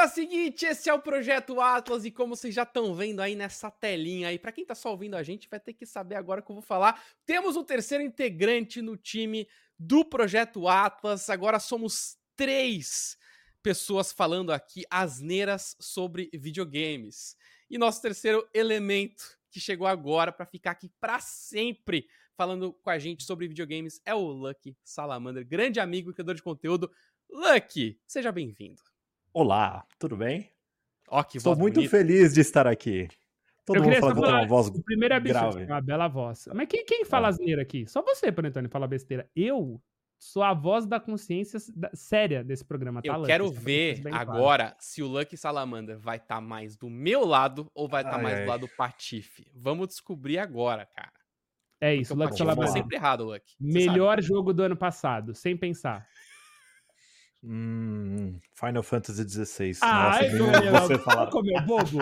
galera, é seguinte, esse é o Projeto Atlas e como vocês já estão vendo aí nessa telinha aí, para quem tá só ouvindo a gente, vai ter que saber agora que eu vou falar. Temos um terceiro integrante no time do Projeto Atlas. Agora somos três pessoas falando aqui asneiras sobre videogames. E nosso terceiro elemento que chegou agora para ficar aqui para sempre falando com a gente sobre videogames é o Lucky Salamander, grande amigo e criador de conteúdo. Lucky, seja bem-vindo. Olá, tudo bem? Ó, que Estou muito bonita. feliz de estar aqui. Todo eu mundo fala que eu tenho uma voz O primeiro é grave. uma bela voz. Mas quem, quem fala ah. asneira aqui? Só você, Panetone, fala besteira. Eu sou a voz da consciência da, séria desse programa, tá, Eu quero ver agora claro. se o Lucky Salamander vai estar tá mais do meu lado ou vai estar tá mais ai. do lado do Patife. Vamos descobrir agora, cara. É isso, Lucky Salamander. sempre errado, Lucky. Melhor jogo do ano passado, sem pensar. Hum, Final Fantasy XVI. Ah, Nossa, é você falar. como é bobo.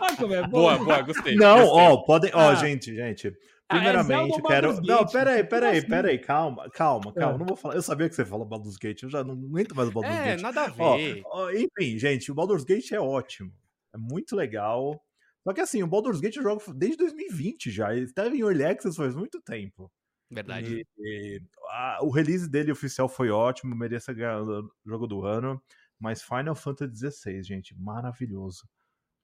Olha como é bobo. Boa, boa, gostei. Não, gostei. ó, podem, ó, ah. gente, gente. Ah, é primeiramente, ah, quero. Não, peraí, peraí, peraí, calma, calma, calma. É. Não vou falar. Eu sabia que você falou Baldur's Gate, eu já não aguento mais o Baldur's é, Gate. É, nada a ver. Ó, ó, enfim, gente, o Baldur's Gate é ótimo. É muito legal. Só que assim, o Baldur's Gate eu jogo desde 2020 já. Ele estava em Early Access faz muito tempo. Verdade. E, e, a, o release dele oficial foi ótimo, merecia ganhar o jogo do ano. Mas Final Fantasy XVI, gente, maravilhoso.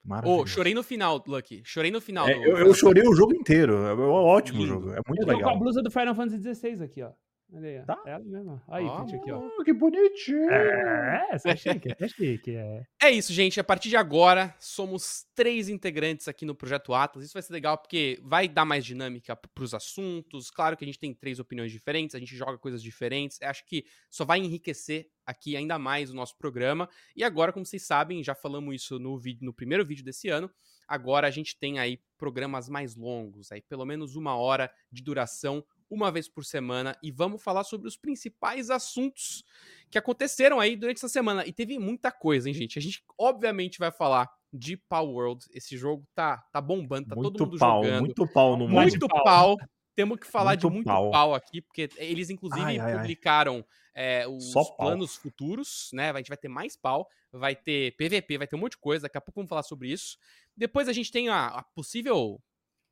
Maravilhoso. Oh, chorei no final, Lucky. Chorei no final. É, do... eu, eu, chorei o jogo inteiro. É um ótimo Lindo. jogo. É muito eu legal. Eu tô com a blusa do Final Fantasy XVI aqui, ó. Olha aí, tá? É ela mesma. Aí, oh, aqui, ó. Que bonitinho. É, essa é chique, é chique. É. é isso, gente. A partir de agora, somos três integrantes aqui no Projeto Atlas. Isso vai ser legal porque vai dar mais dinâmica pros assuntos. Claro que a gente tem três opiniões diferentes, a gente joga coisas diferentes. Acho que só vai enriquecer aqui ainda mais o nosso programa. E agora, como vocês sabem, já falamos isso no, vídeo, no primeiro vídeo desse ano. Agora a gente tem aí programas mais longos, aí pelo menos uma hora de duração uma vez por semana e vamos falar sobre os principais assuntos que aconteceram aí durante essa semana. E teve muita coisa, hein, gente? A gente obviamente vai falar de Power World. Esse jogo tá, tá bombando, tá muito todo mundo pau, jogando. Muito pau no mundo. Muito pau. pau. Temos que falar muito de muito pau. pau. aqui, porque eles, inclusive, ai, ai, publicaram é, os planos futuros, né? A gente vai ter mais pau, vai ter PVP, vai ter um monte de coisa. Daqui a pouco vamos falar sobre isso. Depois a gente tem a, a possível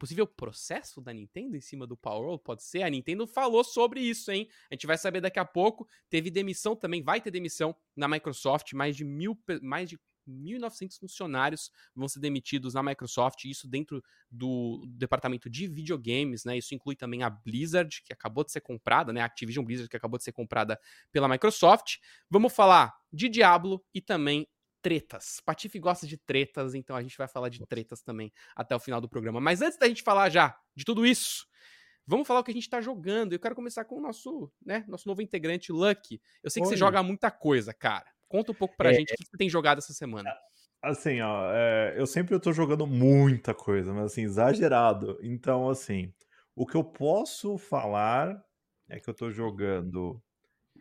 possível processo da Nintendo em cima do Power World, pode ser? A Nintendo falou sobre isso, hein? A gente vai saber daqui a pouco. Teve demissão também, vai ter demissão na Microsoft, mais de mil, mais de 1.900 funcionários vão ser demitidos na Microsoft, isso dentro do departamento de videogames, né? Isso inclui também a Blizzard, que acabou de ser comprada, né? A Activision Blizzard, que acabou de ser comprada pela Microsoft. Vamos falar de Diablo e também tretas. Patife gosta de tretas, então a gente vai falar de tretas também até o final do programa. Mas antes da gente falar já de tudo isso, vamos falar o que a gente tá jogando. Eu quero começar com o nosso, né, nosso novo integrante, Lucky. Eu sei que Oi. você joga muita coisa, cara. Conta um pouco pra é, gente o que você tem jogado essa semana. Assim, ó, é, eu sempre tô jogando muita coisa, mas assim, exagerado. Então, assim, o que eu posso falar é que eu tô jogando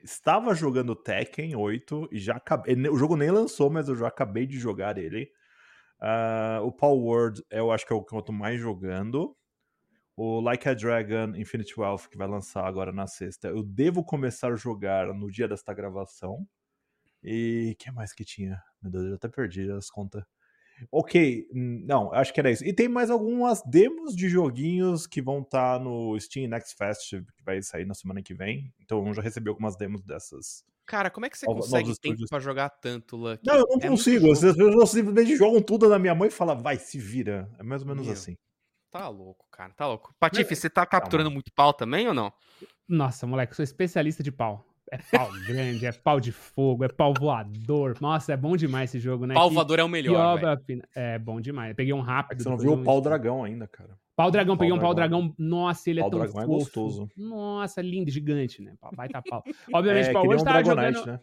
estava jogando Tekken 8 e já acabei. O jogo nem lançou, mas eu já acabei de jogar ele. Uh, o Power World eu acho que é o que eu tô mais jogando. O Like a Dragon Infinite Wealth, que vai lançar agora na sexta, eu devo começar a jogar no dia desta gravação. E o que mais que tinha? Meu Deus, eu até perdi as contas. Ok, não, acho que era isso. E tem mais algumas demos de joguinhos que vão estar tá no Steam Next Fest, que vai sair na semana que vem. Então eu já recebi algumas demos dessas. Cara, como é que você consegue tempo pra jogar tanto, Lucky? Não, eu não é consigo. As pessoas simplesmente jogam tudo na minha mão e falam, vai, se vira. É mais ou menos Meu, assim. Tá louco, cara, tá louco. Patife, você tá capturando Calma. muito pau também ou não? Nossa, moleque, sou especialista de pau. É pau grande, é pau de fogo, é pau voador. Nossa, é bom demais esse jogo, né? Pau voador é o melhor. É bom demais. peguei um rápido. Você não viu o pau dragão ainda, cara. Pau dragão, peguei um pau dragão. Nossa, ele pau é tão dragão é fofo. é gostoso. Nossa, lindo, gigante, né? Vai tá pau. Obviamente, é, pau hoje um tá jogando. Né?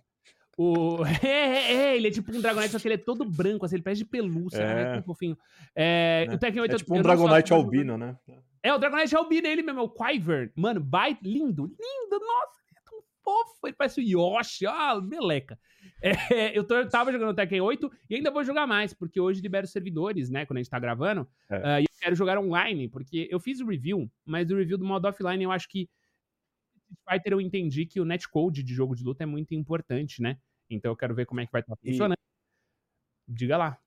O... É, é, é, ele é tipo um Dragonite, só que ele é todo branco, assim, ele parece de pelúcia, é. né? É fofinho. É, é. O Tekken 8 é tipo um Dragonite albino, né? É, o Dragonite albino, ele mesmo, é o Quiver. Mano, bite, lindo, lindo, nossa fofo, ele parece o Yoshi, ah, meleca. É, eu, tô, eu tava jogando Tekken 8 e ainda vou jogar mais, porque hoje libero servidores, né, quando a gente tá gravando, é. uh, e eu quero jogar online, porque eu fiz o review, mas o review do modo offline eu acho que Fighter eu entendi que o netcode de jogo de luta é muito importante, né? Então eu quero ver como é que vai estar tá funcionando. diga lá.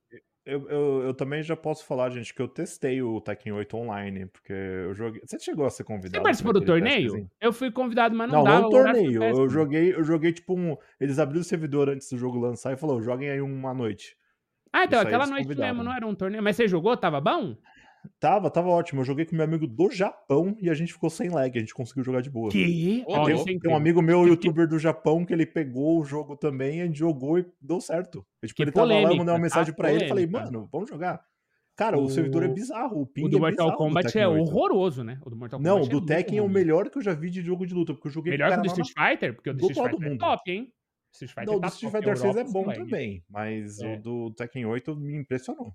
Eu, eu, eu, também já posso falar, gente, que eu testei o Tekken 8 online, porque eu joguei. Você chegou a ser convidado? Você participou do torneio? Eu fui convidado, mas não, não dava. Não, torneio. Eu joguei, eu joguei, tipo, um. Eles abriram o servidor antes do jogo lançar e falou: joguem aí uma noite. Ah, então, aquela noite mesmo, não era um torneio. Mas você jogou? Tava bom? Tava, tava ótimo. Eu joguei com meu amigo do Japão e a gente ficou sem lag. A gente conseguiu jogar de boa. Que? Oh, tem, tem um amigo meu, youtuber do Japão, que ele pegou o jogo também, a gente jogou e deu certo. Eu, tipo, ele polêmica, tava lá, eu mandei uma mensagem pra polêmica. ele e falei, mano, vamos jogar. Cara, o, o servidor é bizarro. O ping o do é Mortal Kombat é horroroso, né? O do Mortal Kombat Não, o do é Tekken é o melhor que eu já vi de jogo de luta, porque eu joguei Melhor que o do Street Fighter? Porque o do Street Fighter é top, hein? Street Fighter não, o do tá Street Fighter 6 é bom também, mas é. o do Tekken 8 me impressionou.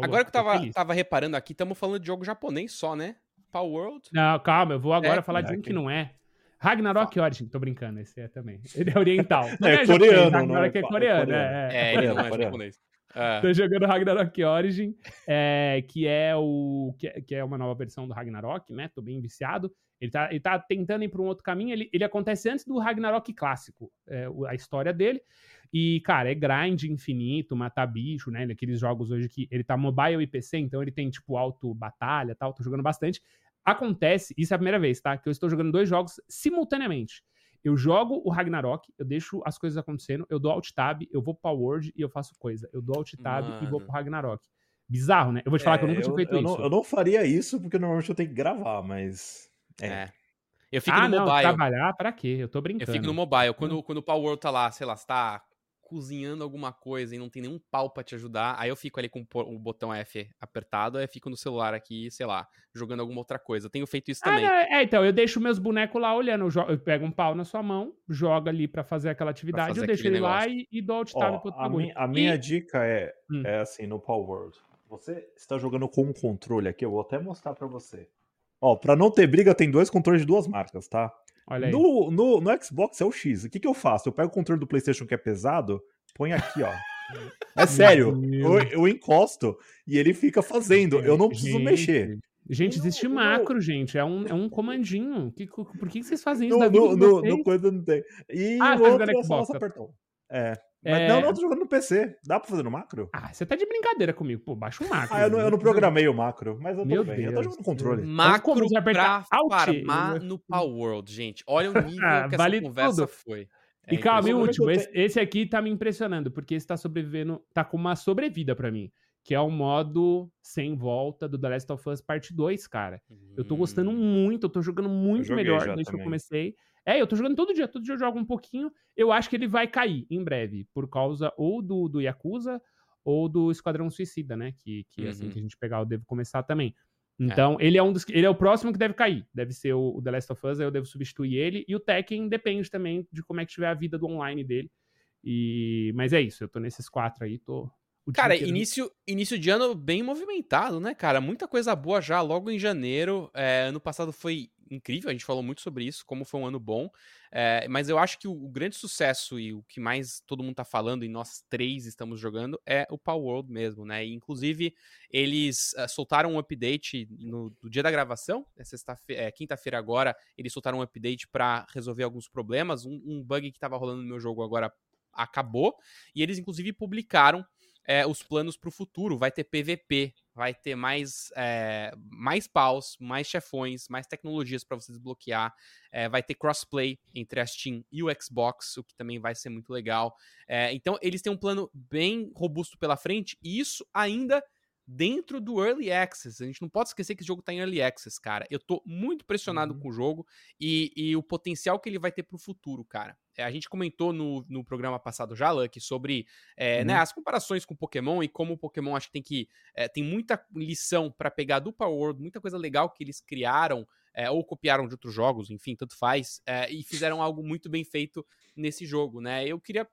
Agora que eu tava, tava reparando aqui, estamos falando de jogo japonês só, né? Power World. Não, calma, eu vou agora é, falar de um que não é. Ragnarok Origin, tô brincando, esse é também. Ele é oriental. Não é, é coreano, Ragnarok não é, é coreano, é. É, ele não é japonês. É. Tô jogando Ragnarok Origin, é, que é o que, que, é uma nova versão do Ragnarok, né? Tô bem viciado. Ele tá, ele tá tentando ir para um outro caminho. Ele, ele acontece antes do Ragnarok clássico, é, a história dele. E, cara, é grind infinito, matar bicho, né? Aqueles jogos hoje que ele tá mobile e PC, então ele tem, tipo, auto batalha tal. Tô jogando bastante. Acontece, isso é a primeira vez, tá? Que eu estou jogando dois jogos simultaneamente. Eu jogo o Ragnarok, eu deixo as coisas acontecendo, eu dou alt tab, eu vou pra Word e eu faço coisa. Eu dou alt tab Mano. e vou pro Ragnarok. Bizarro, né? Eu vou te falar é, que eu nunca eu, tinha feito eu isso. Não, eu não faria isso porque normalmente eu tenho que gravar, mas. É. é. Eu fico ah, no mobile. Não, trabalhar pra quê? Eu tô brincando. Eu fico no mobile. Quando, quando o Power World tá lá, sei lá, você tá cozinhando alguma coisa e não tem nenhum pau pra te ajudar, aí eu fico ali com o botão F apertado, aí eu fico no celular aqui, sei lá, jogando alguma outra coisa. Eu tenho feito isso ah, também. Ah, é, então, eu deixo meus bonecos lá olhando, eu, eu, pego um pau na sua mão, jogo ali para fazer aquela atividade, fazer eu deixo ele negócio. lá e, e dou alt tab pro a, mi, a minha e... dica é, hum. é assim, no Power World, você está jogando com um controle aqui, eu vou até mostrar para você. Ó, pra não ter briga, tem dois controles de duas marcas, tá? Olha aí. No, no, no Xbox é o X. O que, que eu faço? Eu pego o controle do PlayStation que é pesado, põe aqui, ó. É sério, eu, eu, encosto e ele fica fazendo. Eu não preciso gente, mexer. Gente, existe não, macro, não. gente. É um, é um comandinho. Que, por que vocês fazem isso no, no, no, no, coisa não tem. E ah, o outro é só apertar. É. Mas é... não, não, tô jogando no PC. Dá pra fazer no macro? Ah, você tá de brincadeira comigo. Pô, baixa um macro. Ah, eu não, eu não programei o macro, mas eu tô Meu bem. Deus. Eu tô jogando no controle. Macro pra farmar no Power World, gente. Olha o nível ah, que vale essa conversa tudo. foi. É e calma, e último, esse, esse, aqui tá me impressionando, porque esse tá sobrevivendo, tá com uma sobrevida para mim, que é o modo sem volta do The Last of Us Parte 2, cara. Hum. Eu tô gostando hum. muito, eu tô jogando muito melhor desde que eu comecei. É, eu tô jogando todo dia, todo dia eu jogo um pouquinho. Eu acho que ele vai cair em breve, por causa ou do, do Yakuza ou do Esquadrão Suicida, né? Que, que uhum. assim que a gente pegar, eu devo começar também. É. Então, é. ele é um dos ele é o próximo que deve cair. Deve ser o, o, The Last of Us, aí eu devo substituir ele. E o Tekken depende também de como é que estiver a vida do online dele. E mas é isso, eu tô nesses quatro aí, tô Cara, início, início de ano bem movimentado, né, cara? Muita coisa boa já logo em janeiro. É, ano passado foi incrível, a gente falou muito sobre isso, como foi um ano bom. É, mas eu acho que o, o, grande sucesso e o que mais todo mundo tá falando, e nós três estamos jogando, é o Power World mesmo, né? E, inclusive, eles uh, soltaram um update no, no, dia da gravação, é, é quinta-feira agora, eles soltaram um update para resolver alguns problemas. Um, um bug que estava rolando no meu jogo agora acabou. E eles, inclusive, publicaram é, os planos para o futuro. Vai ter PVP, vai ter mais, é, mais paus, mais chefões, mais tecnologias para você desbloquear. É, vai ter crossplay entre a Steam e o Xbox, o que também vai ser muito legal. É, então, eles têm um plano bem robusto pela frente, e isso ainda dentro do Early Access. A gente não pode esquecer que esse jogo está em Early Access, cara. Eu tô muito pressionado uhum. com o jogo e, e, o potencial que ele vai ter pro futuro, cara. É, a gente comentou no, no programa passado já, Lucky, sobre é, uhum. né, as comparações com Pokémon e como o Pokémon acho que tem que. É, tem muita lição para pegar do Power World, muita coisa legal que eles criaram. É, ou copiaram de outros jogos, enfim, tanto faz, é, e fizeram algo muito bem feito nesse jogo, né? Eu queria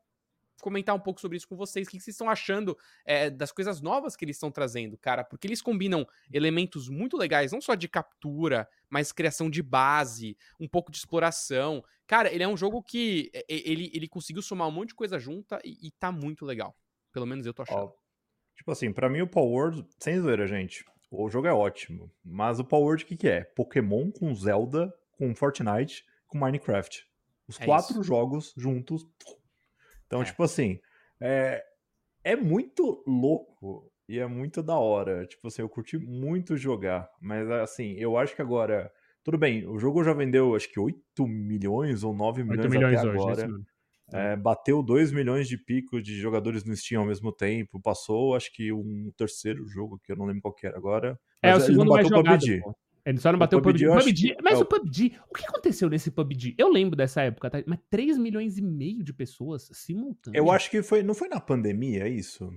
comentar um pouco sobre isso com vocês. O que vocês estão achando é, das coisas novas que eles estão trazendo, cara? Porque eles combinam elementos muito legais, não só de captura, mas criação de base, um pouco de exploração. Cara, ele é um jogo que ele, ele conseguiu somar um monte de coisa junta e, e tá muito legal. Pelo menos eu tô achando. Ó, tipo assim, para mim o Power World, sem zoeira, gente, o jogo é ótimo. Mas o Power World o que, que é? Pokémon com Zelda, com Fortnite, com Minecraft. Os é quatro isso. jogos juntos então, é. tipo assim, é, é muito louco e é muito da hora. Tipo assim, eu curti muito jogar. Mas assim, eu acho que agora. Tudo bem, o jogo já vendeu acho que 8 milhões ou 9 milhões, milhões até hoje, agora. É, bateu 2 milhões de pico de jogadores no Steam ao mesmo tempo. Passou, acho que um terceiro jogo, que eu não lembro qual que era agora. é, o segundo mais jogado, Ele só não bateu o PUBG. O PUBG, mas é. o PUBG, o que aconteceu nesse PUBG? Eu lembro dessa época, tá? mas 3 milhões e meio de pessoas simultâneas. Eu acho que foi, não foi na pandemia é isso?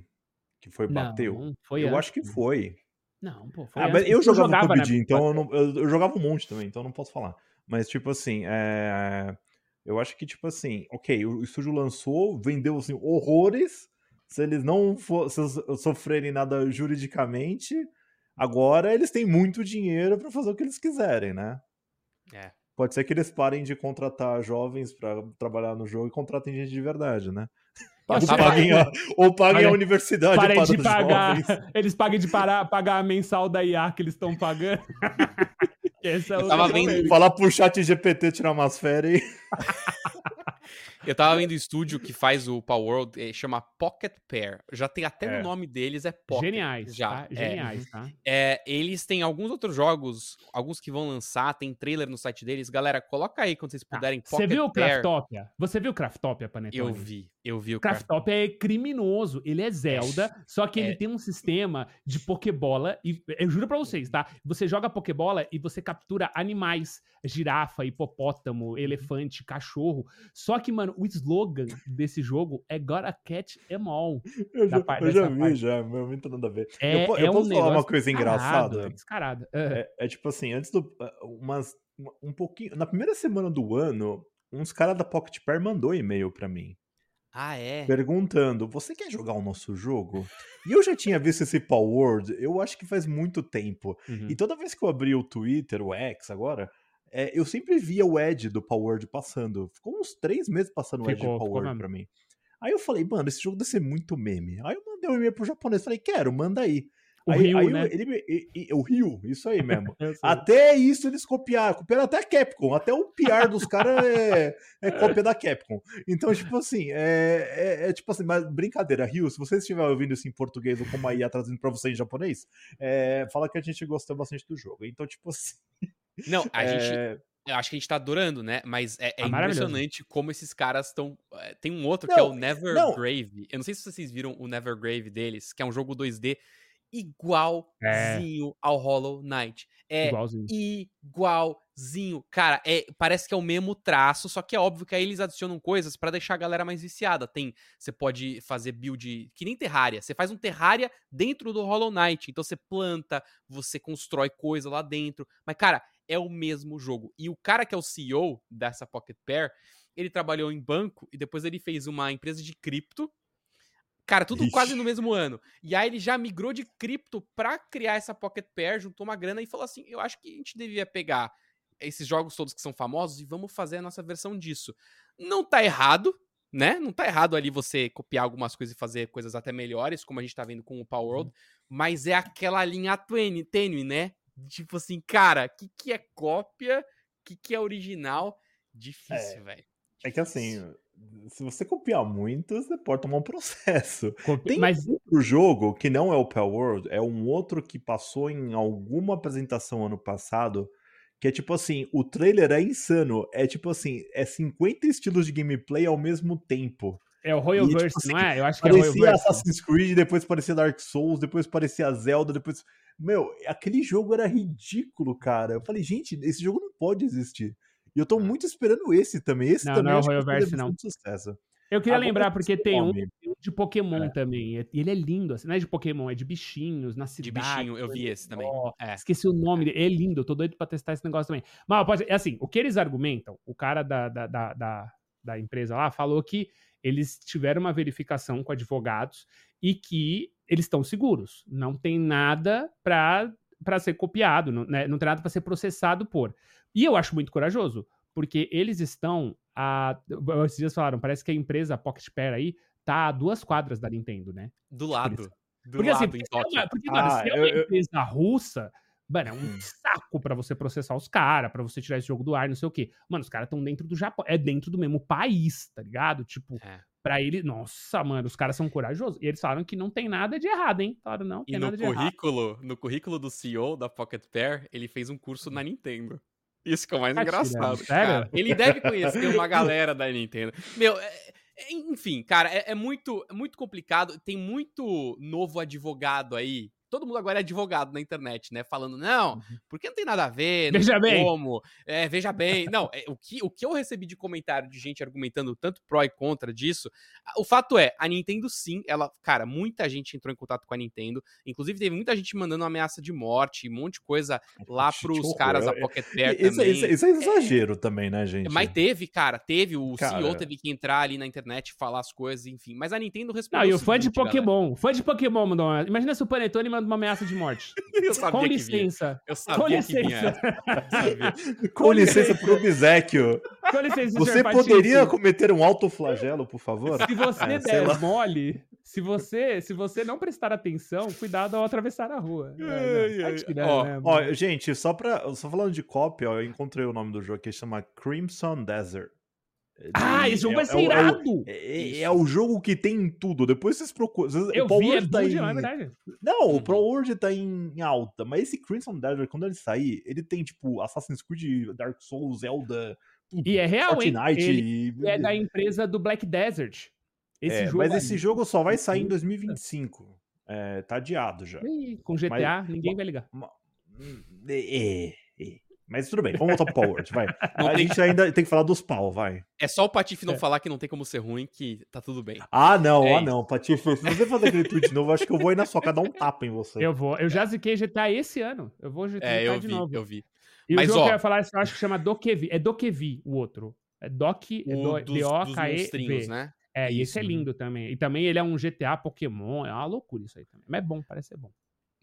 Que foi, bateu? Não, foi Eu antes. acho que foi. Não, pô, foi ah, mas eu jogava, jogava PUBG, então eu, não, eu, eu, jogava um monte também, então eu não posso falar. Mas, tipo assim, é... eu acho que, tipo assim, ok, o estúdio lançou, vendeu, assim, horrores, se eles não for, se sofrerem nada juridicamente, agora eles têm muito dinheiro para fazer o que eles quiserem, né? É. Pode ser que eles parem de contratar jovens para trabalhar no jogo e contratem gente de verdade, né? Ou paguem, a, ou paguem a universidade para de pagar, jovens. Eles paguem de parar, pagar a mensal da IA que eles estão pagando. Esse é o tava vendo... Falar pro chat GPT tirar umas férias aí. Eu tava vendo o estúdio que faz o Power World, eh, chama Pocket Pair. Já tem até é. no nome deles, é Pocket. Geniais, já. Tá? É. Geniais, tá? É, eles têm alguns outros jogos, alguns que vão lançar, tem trailer no site deles. Galera, coloca aí quando vocês tá. puderem. Você viu o Craftopia? Você viu o Craftopia, Panetone? Eu vi, eu vi o Craftopia. é criminoso. Ele é Zelda, é. só que ele tem um sistema de Pokébola. E eu juro pra vocês, tá? Você joga Pokébola e você captura animais. Girafa, hipopótamo, elefante, cachorro. Só que, mano, o slogan desse jogo é Gotta Catch Em All. Eu já, eu já vi, parte. já, meu, muito nada a ver. É, eu, eu é posso um falar uma coisa engraçada? Descarada. É, é, tipo assim, antes do. Umas, um pouquinho. Na primeira semana do ano, uns caras da Pocket Pair mandou e-mail para mim. Ah, é? Perguntando, você quer jogar o nosso jogo? E eu já tinha visto esse Power World, eu acho que faz muito tempo. Uhum. E toda vez que eu abri o Twitter, o X agora, é, eu sempre via o Ed do Power Word passando. Ficou uns três meses passando o Ed do Power Word pra mim. Aí eu falei, mano, esse jogo deve ser muito meme. Aí eu mandei um e-mail pro japonês, falei, quero, manda aí. O aí, Rio, aí né? ele, ele, ele, o Rio, isso aí mesmo. até isso eles copiaram, copiaram até a Capcom, até o PR dos caras é, é, cópia da Capcom. Então, tipo assim, é, é, é, tipo assim, mas brincadeira, Rio, se você estiver ouvindo isso em português ou como aí traduzindo pra você em japonês, é, fala que a gente gostou bastante do jogo. Então, tipo assim. Não, a gente é, eu acho que a gente tá adorando, né? Mas é, é ah, impressionante como esses caras estão. Eh, tem um outro não, que é o Nevergrave. Eu não sei se vocês viram o Nevergrave deles, que é um jogo 2D igualzinho é. ao Hollow Knight. É igualzinho. igualzinho. Cara, é, parece que é o mesmo traço, só que é óbvio que aí eles adicionam coisas para deixar a galera mais viciada. Tem, você pode fazer build que nem Terraria. Você faz um Terraria dentro do Hollow Knight. Então você planta, você constrói coisa lá dentro. Mas, cara, é o mesmo jogo. E o cara que é o CEO dessa Pocket Pair, ele trabalhou em banco e depois ele fez uma empresa de cripto. Cara, tudo Ixi. quase no mesmo ano. E aí ele já migrou de cripto pra criar essa Pocket Pair, juntou uma grana e falou assim: eu acho que a gente devia pegar esses jogos todos que são famosos e vamos fazer a nossa versão disso. Não tá errado, né? Não tá errado ali você copiar algumas coisas e fazer coisas até melhores, como a gente tá vendo com o Power World, uhum. mas é aquela linha tênue, né? Tipo assim, cara, o que, que é cópia? O que, que é original? Difícil, é, velho. É que assim, se você copiar muito, você pode tomar um processo. Copi... Tem Mas... outro jogo que não é o Pell World, é um outro que passou em alguma apresentação ano passado, que é tipo assim, o trailer é insano. É tipo assim, é 50 estilos de gameplay ao mesmo tempo. É o Royal Verse, tipo assim, não é? Eu acho que é o Royal Verse. Assassin's Creed, depois parecia Dark Souls, depois parecia Zelda, depois meu, aquele jogo era ridículo, cara. Eu falei, gente, esse jogo não pode existir. E eu tô é. muito esperando esse também. Esse não, também não é o Royal Verse, não. Sucesso. Eu queria Agora, lembrar, porque tem um, de Pokémon é. também. E ele é lindo, assim, não é de Pokémon, é de bichinhos na cidade. De bichinho, eu vi esse também. Oh, é. Esqueci o nome dele. É lindo, eu tô doido pra testar esse negócio também. Mas, pode, é assim, o que eles argumentam, o cara da, da, da, da, da empresa lá falou que eles tiveram uma verificação com advogados e que eles estão seguros. Não tem nada para ser copiado, não, né? não tem nada para ser processado por. E eu acho muito corajoso, porque eles estão a. Esses dias falaram, parece que a empresa Pocket Pair aí tá a duas quadras da Nintendo, né? Do lado. Do porque assim, lado, assim, porque, é porque, mano, ah, se é uma eu, empresa eu... russa, mano, é um hum. saco para você processar os caras, para você tirar esse jogo do ar, não sei o quê. Mano, os caras estão dentro do Japão, é dentro do mesmo país, tá ligado? Tipo, é. Pra ele, nossa, mano, os caras são corajosos. E eles falaram que não tem nada de errado, hein? Falaram, não, tem e nada de currículo, errado. no currículo do CEO da Pocket Pair, ele fez um curso na Nintendo. Isso que é o mais tá engraçado. Tirando, cara. Ele deve conhecer uma galera da Nintendo. Meu, é, é, enfim, cara, é, é, muito, é muito complicado. Tem muito novo advogado aí todo mundo agora é advogado na internet, né? Falando, não, uhum. porque não tem nada a ver, não veja bem. como, é, veja bem. Não, é, o, que, o que eu recebi de comentário de gente argumentando tanto pró e contra disso, o fato é, a Nintendo sim, ela, cara, muita gente entrou em contato com a Nintendo, inclusive teve muita gente mandando ameaça de morte, um monte de coisa lá pros caras da Pocket Pair isso, também. Isso, isso, é exagero é, também, né, gente? Mas teve, cara, teve, o cara... CEO teve que entrar ali na internet e falar as coisas, enfim, mas a Nintendo respondeu Não, e o fã de Pokémon, galera. fã de Pokémon mandou uma... Imagina se o Panetone manda uma ameaça de morte. Com licença. Eu sabia Com licença. Com licença pro licença, Você poderia cometer um autoflagelo, por favor? Se você é, der mole, se você, se você não prestar atenção, cuidado ao atravessar a rua. É, ó, ó, gente, só, pra, só falando de cópia, ó, eu encontrei o nome do jogo que chama Crimson Desert. Ah, esse jogo é, vai ser é, irado! É, é, é, o jogo que tem tudo. Depois vocês procuram. Eu o vi, é tá em... é verdade. Não, o Pro World tá em, alta, mas esse Crimson Desert, quando ele sair, ele tem, tipo, Assassin's Creed, Dark Souls, Zelda. Tudo, e é real, Fortnite, hein? Ele e... é da empresa do Black Desert. Esse é, jogo mas esse jogo só vai sair em 2025. É, tá adiado já. E com GTA, mas, ninguém vai ligar. É, é. Mas tudo bem, vamos voltar pro Power vai. Não a tem... gente ainda tem que falar dos pau, vai. É só o Patife não é. falar que não tem como ser ruim, que tá tudo bem. Ah, não, é ah, não. Patife, se você fazer aquele tweet de novo, acho que eu vou ir na sua cara dar um tapa em você. Eu vou. Eu já ziquei GTA esse ano. Eu vou GTA é, eu de vi, novo. Eu vi. E Mas, o jogo ó, que eu ia falar, eu acho que chama Dokevi. É Dokevi, o outro. É Doc, é do, D-O-K-E-V. né? É, isso, e esse é lindo também. E também ele é um GTA Pokémon, é uma loucura isso aí também. Mas é bom, parece ser bom.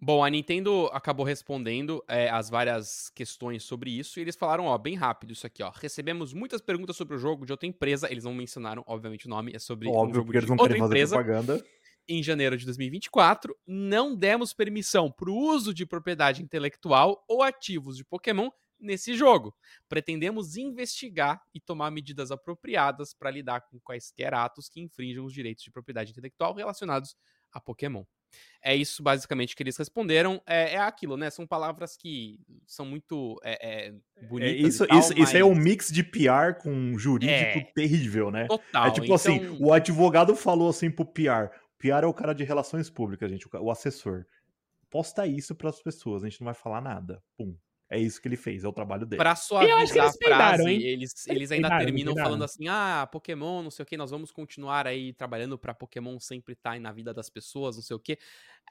Bom, a Nintendo acabou respondendo é, as várias questões sobre isso e eles falaram, ó, bem rápido isso aqui, ó. Recebemos muitas perguntas sobre o jogo de outra empresa, eles não mencionaram, obviamente, o nome, é sobre Óbvio, um jogo porque eles não outra empresa. propaganda. Em janeiro de 2024, não demos permissão para o uso de propriedade intelectual ou ativos de Pokémon nesse jogo. Pretendemos investigar e tomar medidas apropriadas para lidar com quaisquer atos que infringam os direitos de propriedade intelectual relacionados a Pokémon. É isso basicamente que eles responderam. É, é aquilo, né? São palavras que são muito é, é, bonitas. É, isso, tal, isso, mas... isso é um mix de PR com jurídico é. terrível, né? Total. É tipo assim, então... assim: o advogado falou assim pro PR. PR é o cara de relações públicas, gente, o assessor. Posta isso para as pessoas, a gente não vai falar nada. Pum. É isso que ele fez, é o trabalho dele. Pra suavizar eles a frase, hein? eles, eles ainda terminam falando assim: ah, Pokémon, não sei o que, nós vamos continuar aí trabalhando pra Pokémon sempre estar tá na vida das pessoas, não sei o que.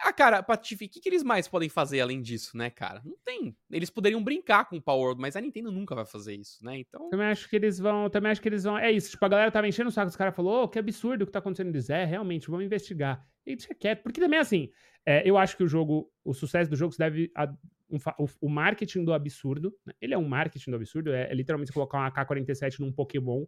Ah, cara, Patife, o que, que eles mais podem fazer além disso, né, cara? Não tem. Eles poderiam brincar com o Power World, mas a Nintendo nunca vai fazer isso, né? Então. Também acho que eles vão. Também acho que eles vão. É isso. Tipo, a galera tava enchendo o saco, os caras falaram, oh, que absurdo o que tá acontecendo. Eles, é, realmente, vamos investigar. E deixa quieto. Porque também, assim, é, eu acho que o jogo, o sucesso do jogo se deve a um, o, o, marketing do absurdo. Né? Ele é um marketing do absurdo, é, é literalmente colocar uma AK-47 num Pokémon.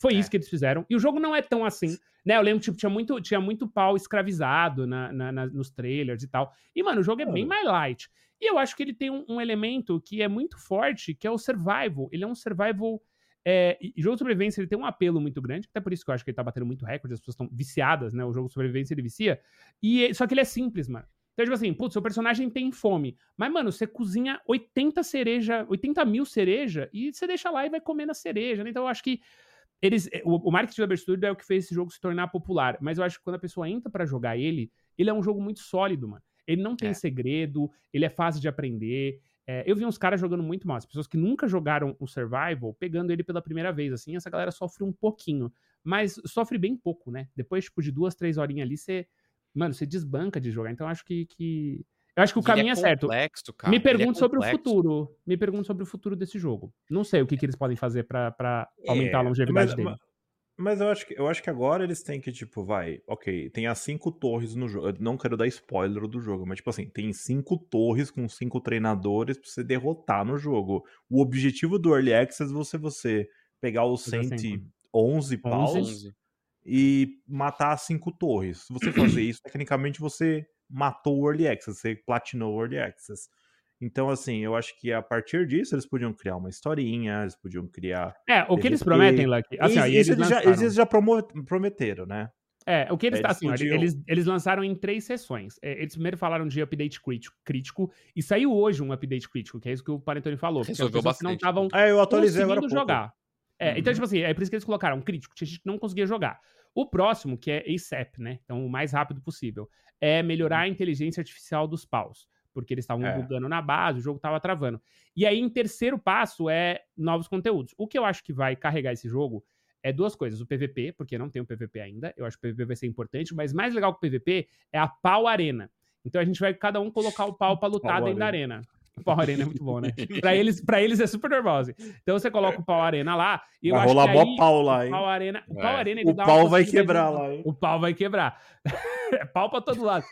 Foi é. isso que eles fizeram. E o jogo não é tão assim, né? Eu lembro, tipo, tinha muito, tinha muito pau escravizado na, na, na nos trailers e tal. E, mano, o jogo é bem mais light. E eu acho que ele tem um, um, elemento que é muito forte, que é o survival. Ele é um survival. É, jogo de sobrevivência ele tem um apelo muito grande, até por isso que eu acho que ele tá batendo muito recorde, as pessoas estão viciadas, né? O jogo de sobrevivência ele vicia. E, só que ele é simples, mano. Então, tipo assim, putz, seu personagem tem fome. Mas, mano, você cozinha 80 cereja, 80 mil cereja e você deixa lá e vai comer na cereja, né? Então, eu acho que eles, eh, o, o marketing do Aberstudio é o que fez esse jogo se tornar popular. Mas eu acho que quando a pessoa entra para jogar ele, ele é um jogo muito sólido, mano. Ele não tem é. segredo, ele é fácil de aprender. É, eu vi uns caras jogando muito mal, as pessoas que nunca jogaram o Survival, pegando ele pela primeira vez, assim, essa galera sofre um pouquinho. Mas sofre bem pouco, né? Depois, tipo, de duas, três horinhas ali, você mano, você desbanca de jogar. Então acho que, que... eu acho que o e caminho é, é certo. Cara. Me pergunto é sobre o futuro. Me pergunto sobre o futuro desse jogo. Não sei o que, que eles podem fazer para aumentar é, a longevidade mas, dele. Mas, mas eu acho, que, eu acho que agora eles têm que, tipo, vai, ok, tem as cinco torres no jogo. Eu não quero dar spoiler do jogo, mas, tipo assim, tem cinco torres com cinco treinadores pra você derrotar no jogo. O objetivo do Early Access é você, você pegar os 111 paus 11 e matar cinco torres. Se você fazer isso, tecnicamente você matou o Early Access, você platinou o Early Access. Então, assim, eu acho que a partir disso eles podiam criar uma historinha, eles podiam criar. É, o que eles prometem, Lucky. Assim, isso, eles, eles, já, eles já prometeram, né? É, o que eles, é, eles, assim, podiam... eles, eles lançaram em três sessões. É, eles primeiro falaram de update crítico, crítico e saiu hoje um update crítico, que é isso que o Panetone falou. Resolveu bastante. não estavam é, eu atualizei agora jogar. É, então, uhum. Então, tipo assim, é por isso que eles colocaram crítico, que a gente não conseguia jogar. O próximo, que é ASAP, né? Então, o mais rápido possível, é melhorar a inteligência artificial dos paus porque eles estavam é. bugando na base, o jogo estava travando. E aí, em terceiro passo, é novos conteúdos. O que eu acho que vai carregar esse jogo é duas coisas. O PVP, porque não tem o PVP ainda, eu acho que o PVP vai ser importante, mas mais legal que o PVP é a pau arena. Então a gente vai cada um colocar o pau para lutar dentro da arena. O pau arena é muito bom, né? pra, eles, pra eles é super normal. Assim. Então você coloca o pau arena lá. E eu vai rolar que aí, pau lá, hein? O pau arena, o pau, é. arena, o pau vai quebrar lá, hein? O pau vai quebrar. é pau pra todo lado.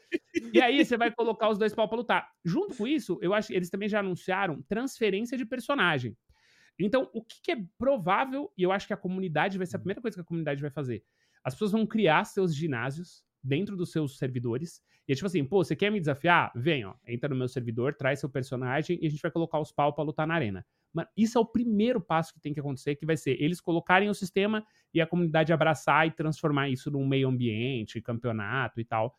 E aí você vai colocar os dois pau pra lutar. Junto com isso, eu acho que eles também já anunciaram transferência de personagem. Então, o que, que é provável, e eu acho que a comunidade vai ser a primeira coisa que a comunidade vai fazer. As pessoas vão criar seus ginásios dentro dos seus servidores. E é tipo assim, pô, você quer me desafiar? Vem, ó, entra no meu servidor, traz seu personagem e a gente vai colocar os pau pra lutar na arena. Mas isso é o primeiro passo que tem que acontecer, que vai ser eles colocarem o sistema e a comunidade abraçar e transformar isso num meio ambiente, campeonato e tal.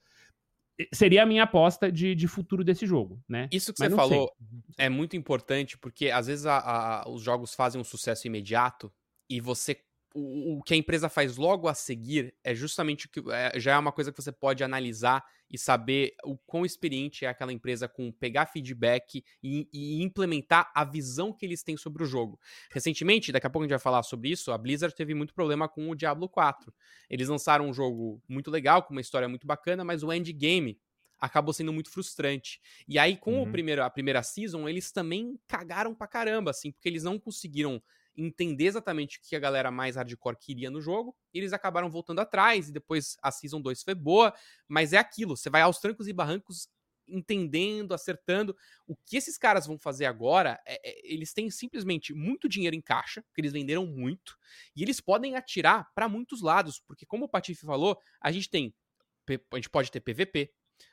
Seria a minha aposta de, de futuro desse jogo, né? Isso que Mas você falou sei. é muito importante, porque às vezes a, a, os jogos fazem um sucesso imediato e você o, o, que a empresa faz logo a seguir é justamente o que é, já é uma coisa que você pode analisar e saber o quão experiente é aquela empresa com pegar feedback e, e, implementar a visão que eles têm sobre o jogo. Recentemente, daqui a pouco a gente vai falar sobre isso, a Blizzard teve muito problema com o Diablo 4. Eles lançaram um jogo muito legal, com uma história muito bacana, mas o endgame acabou sendo muito frustrante. E aí, com uhum. o primeiro, a primeira season, eles também cagaram pra caramba, assim, porque eles não conseguiram entender exatamente o que a galera mais hardcore queria no jogo, e eles acabaram voltando atrás, e depois a Season 2 foi boa, mas é aquilo, você vai aos trancos e barrancos entendendo, acertando. O que esses caras vão fazer agora, é, é, eles têm simplesmente muito dinheiro em caixa, porque eles venderam muito, e eles podem atirar para muitos lados, porque como o Patife falou, a gente tem a gente pode ter PVP,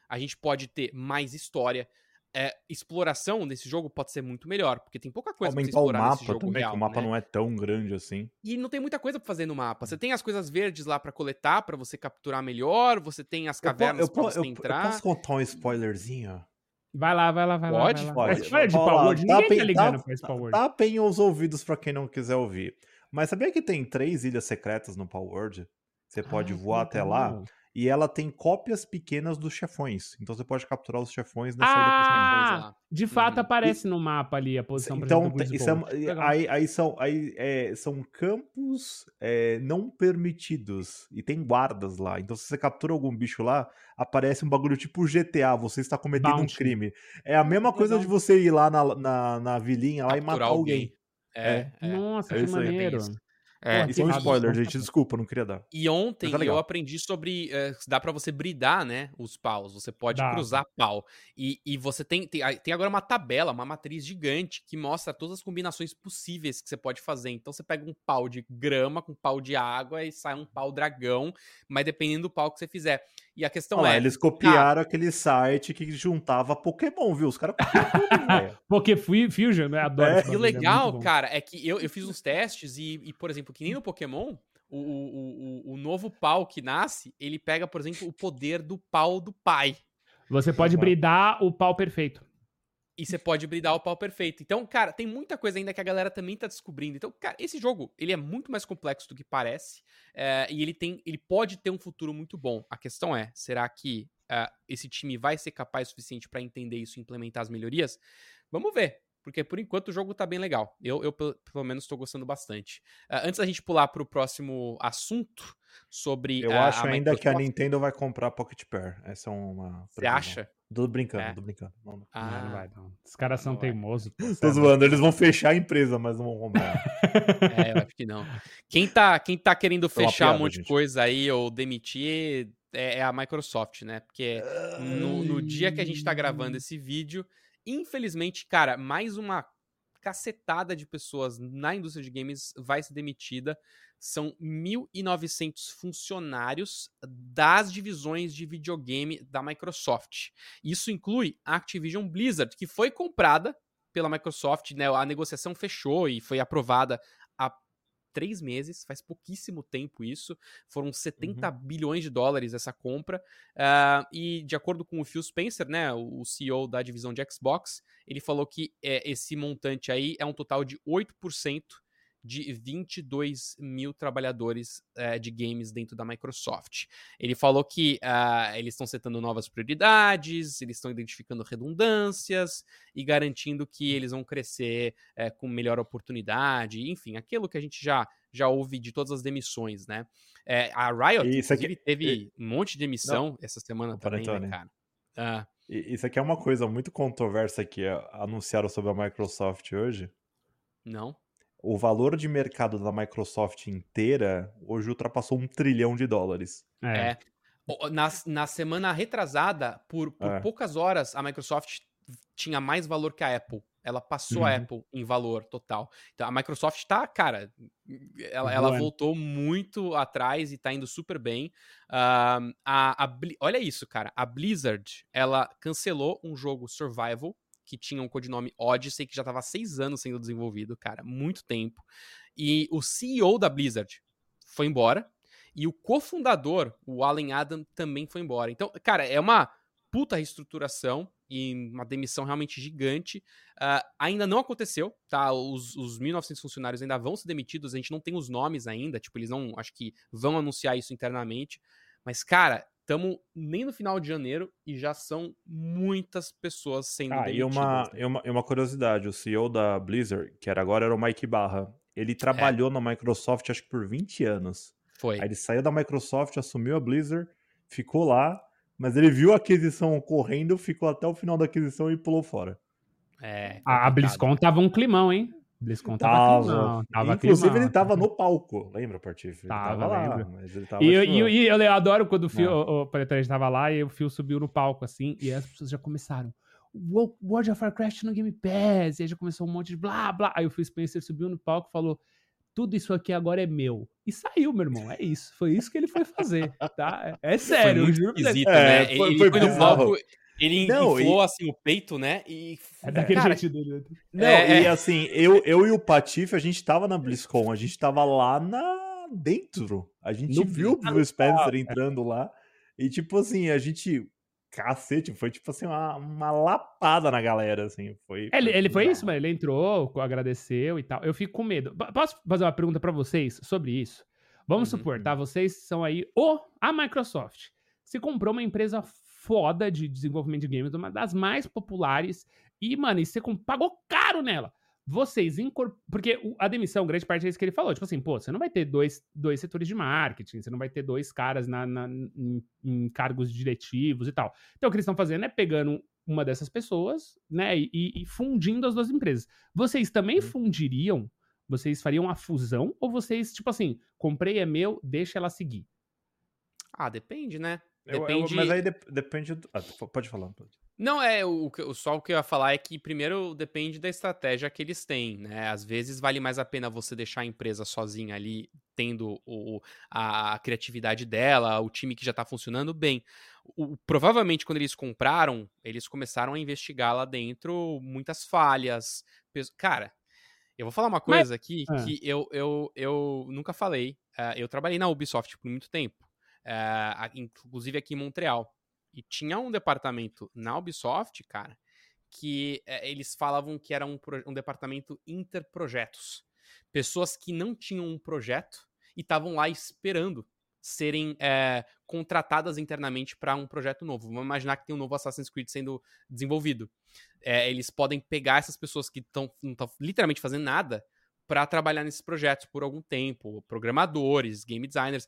a gente pode ter mais história, é, exploração nesse jogo pode ser muito melhor, porque tem pouca coisa Aumentar pra você explorar o mapa também, real, o mapa né? não é tão grande assim. E não tem muita coisa pra fazer no mapa. Você tem as coisas verdes lá para coletar, para você capturar melhor, você tem as cavernas eu, pra você eu, entrar. Eu posso contar um spoilerzinho? Vai lá, vai lá, vai pode? lá. Pode, pode. de Power ninguém tá ligando tá, pra Power Tapem os ouvidos pra quem não quiser ouvir. Mas sabia que tem três ilhas secretas no Power World? Você pode ah, voar até lá e ela tem cópias pequenas dos chefões. Então você pode capturar os chefões nessa ah, ilha De fato uhum. aparece e, no mapa ali a posição Então, isso é, aí, aí, são, aí é, são campos é, não permitidos e tem guardas lá. Então se você captura algum bicho lá, aparece um bagulho tipo GTA, você está cometendo Bounty. um crime. É a mesma coisa de você ir lá na, na, na vilinha lá capturar e matar alguém. alguém. É, é, Nossa, é que maneiro. É, Pô, isso é um spoiler, gente. Desculpa, não queria dar. E ontem tá eu aprendi sobre. Uh, dá para você bridar, né? Os paus. Você pode dá. cruzar pau. E, e você tem, tem. Tem agora uma tabela, uma matriz gigante que mostra todas as combinações possíveis que você pode fazer. Então você pega um pau de grama com pau de água e sai um pau dragão. Mas dependendo do pau que você fizer. E a questão Olha, é. Eles copiaram ah, aquele site que juntava Pokémon, viu? Os caras Poké Fusion, né? Adoro. É. E o legal, é cara, é que eu, eu fiz uns testes e, e, por exemplo, que nem no Pokémon, o, o, o, o novo pau que nasce, ele pega, por exemplo, o poder do pau do pai. Você pode bridar o pau perfeito. E você pode bridar o pau perfeito. Então, cara, tem muita coisa ainda que a galera também tá descobrindo. Então, cara, esse jogo, ele é muito mais complexo do que parece. É, e ele tem. Ele pode ter um futuro muito bom. A questão é, será que uh, esse time vai ser capaz o suficiente para entender isso e implementar as melhorias? Vamos ver. Porque por enquanto o jogo tá bem legal. Eu, eu pelo menos, estou gostando bastante. Uh, antes da gente pular pro próximo assunto sobre. Eu acho ainda Microsoft... que a Nintendo vai comprar Pocket Pair. Essa é uma. Você acha? Tô brincando, é. tô brincando. Não, não. Ah, não vai, não. Os caras são teimosos. Tô zoando, eles vão fechar a empresa, mas não vão comprar. é, eu acho que não. Quem tá, quem tá querendo fechar piada, um monte gente. de coisa aí ou demitir é, é, a Microsoft, né? Porque no, no dia que a gente tá gravando esse vídeo, infelizmente, cara, mais uma cacetada de pessoas na indústria de games vai ser demitida são 1.900 funcionários das divisões de videogame da Microsoft. Isso inclui a Activision Blizzard, que foi comprada pela Microsoft, né? A negociação fechou e foi aprovada há três meses, faz pouquíssimo tempo isso. Foram 70 uhum. bilhões de dólares essa compra. Uh, e de acordo com o Phil Spencer, né, o CEO da divisão de Xbox, ele falou que é, esse montante aí é um total de 8% de 22 mil trabalhadores uh, de games dentro da Microsoft. Ele falou que uh, eles estão setando novas prioridades, eles estão identificando redundâncias e garantindo que eles vão crescer uh, com melhor oportunidade, enfim, aquilo que a gente já, já ouve de todas as demissões, né? a Riot, Isso aqui, teve um monte de demissão Não. essa semana também, né, cara? Ah. Isso aqui é uma coisa muito controversa que anunciaram sobre a Microsoft hoje. Não o valor de mercado da Microsoft inteira hoje ultrapassou um trilhão de dólares. É. é. Na, na semana retrasada, por, por é. poucas horas, a Microsoft tinha mais valor que a Apple. Ela passou uhum. a Apple em valor total. Então a Microsoft tá, cara, ela, ela voltou muito atrás e tá indo super bem. Uh, a, a, olha isso, cara. A Blizzard, ela cancelou um jogo survival que tinha um codinome Odyssey, que já estava há seis anos sendo desenvolvido, cara, muito tempo. E o CEO da Blizzard foi embora. E o cofundador, o Allen Adam, também foi embora. Então, cara, é uma puta reestruturação e uma demissão realmente gigante. Uh, ainda não aconteceu, tá? Os, os 1.900 funcionários ainda vão ser demitidos, a gente não tem os nomes ainda, tipo, eles não, acho que vão anunciar isso internamente. Mas, cara, estamos nem no final de janeiro e já são muitas pessoas sendo ah, demitidas. E uma, né? e, uma, e uma curiosidade, o CEO da Blizzard, que era agora era o Mike Barra, ele trabalhou é. na Microsoft acho que por 20 anos. Foi. Aí ele saiu da Microsoft, assumiu a Blizzard, ficou lá, mas ele viu a aquisição ocorrendo, ficou até o final da aquisição e pulou fora. É. A, a BlizzCon tava um climão, hein? BlizzCon tava, tava, tava Inclusive, ele tava no palco, lembra, Patife? Tava, tava lá, mas ele tava... E, e, e, eu adoro quando o Phil, o, o, o tava lá e o Phil subiu no palco, assim, e as pessoas já começaram. World of Warcraft no Game Pass, e aí já começou um monte de blá, blá. Aí o Phil Spencer subiu no palco e falou, tudo isso aqui agora é meu. E saiu, meu irmão. É isso. Foi isso que ele foi fazer, tá? É, é sério. Foi muito esquisito, né? É, foi, ele foi, foi no palco, ele não, inflou, e... assim, o peito, né? E... É daquele cara, jeito dele. Não, é, e é. assim, eu, eu e o Patife, a gente tava na BlizzCon, a gente tava lá na... dentro. A gente no viu o Spencer entrando lá. E, tipo assim, a gente... Cacete, foi tipo assim, uma, uma lapada na galera, assim. Foi, foi ele, ele foi isso, mas ele entrou, agradeceu e tal. Eu fico com medo. Posso fazer uma pergunta para vocês sobre isso? Vamos uhum. supor, tá? Uhum. Vocês são aí o a Microsoft. Se comprou uma empresa foda de desenvolvimento de games, uma das mais populares. E, mano, e você pagou caro nela. Vocês incorporam. Porque a demissão, grande parte é isso que ele falou. Tipo assim, pô, você não vai ter dois, dois setores de marketing, você não vai ter dois caras na, na em, em, cargos diretivos e tal. Então, o que eles estão fazendo é pegando uma dessas pessoas, né, e, e fundindo as duas empresas. Vocês também uhum. fundiriam? Vocês fariam a fusão? Ou vocês, tipo assim, comprei é meu, deixa ela seguir? Ah, depende, né? Depende... Eu, eu, mas aí de, depende. Do... Ah, pode falar. Pode. Não, é, o, só o que eu ia falar é que primeiro depende da estratégia que eles têm, né? Às vezes vale mais a pena você deixar a empresa sozinha ali, tendo o, a, criatividade dela, o time que já tá funcionando bem. O, provavelmente, quando eles compraram, eles começaram a investigar lá dentro muitas falhas. Cara, eu vou falar uma coisa Mas... aqui ah. que eu, eu, eu nunca falei. Uh, eu trabalhei na Ubisoft por muito tempo é, inclusive aqui em Montreal. E tinha um departamento na Ubisoft, cara, que é, eles falavam que era um, um departamento interprojetos. Pessoas que não tinham um projeto e estavam lá esperando serem é, contratadas internamente para um projeto novo. Vamos imaginar que tem um novo Assassin's Creed sendo desenvolvido. É, eles podem pegar essas pessoas que estão literalmente fazendo nada para trabalhar nesses projetos por algum tempo, programadores, game designers.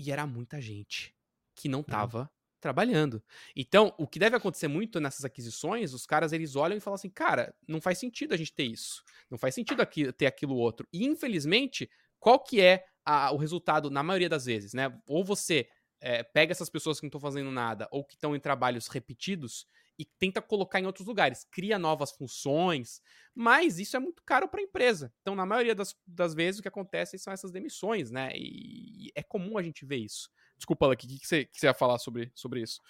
E era muita gente que não estava trabalhando. Então, o que deve acontecer muito nessas aquisições, os caras eles olham e falam assim: cara, não faz sentido a gente ter isso. Não faz sentido aqui, ter aquilo outro. E, infelizmente, qual que é a, o resultado na maioria das vezes, né? Ou você é, pega essas pessoas que não estão fazendo nada ou que estão em trabalhos repetidos e tenta colocar em outros lugares, cria novas funções, mas isso é muito caro para a empresa. Então, na maioria das, das vezes, o que acontece são essas demissões, né? E, e é comum a gente ver isso. Desculpa, Lucky, o que, você, que ia falar sobre, sobre isso?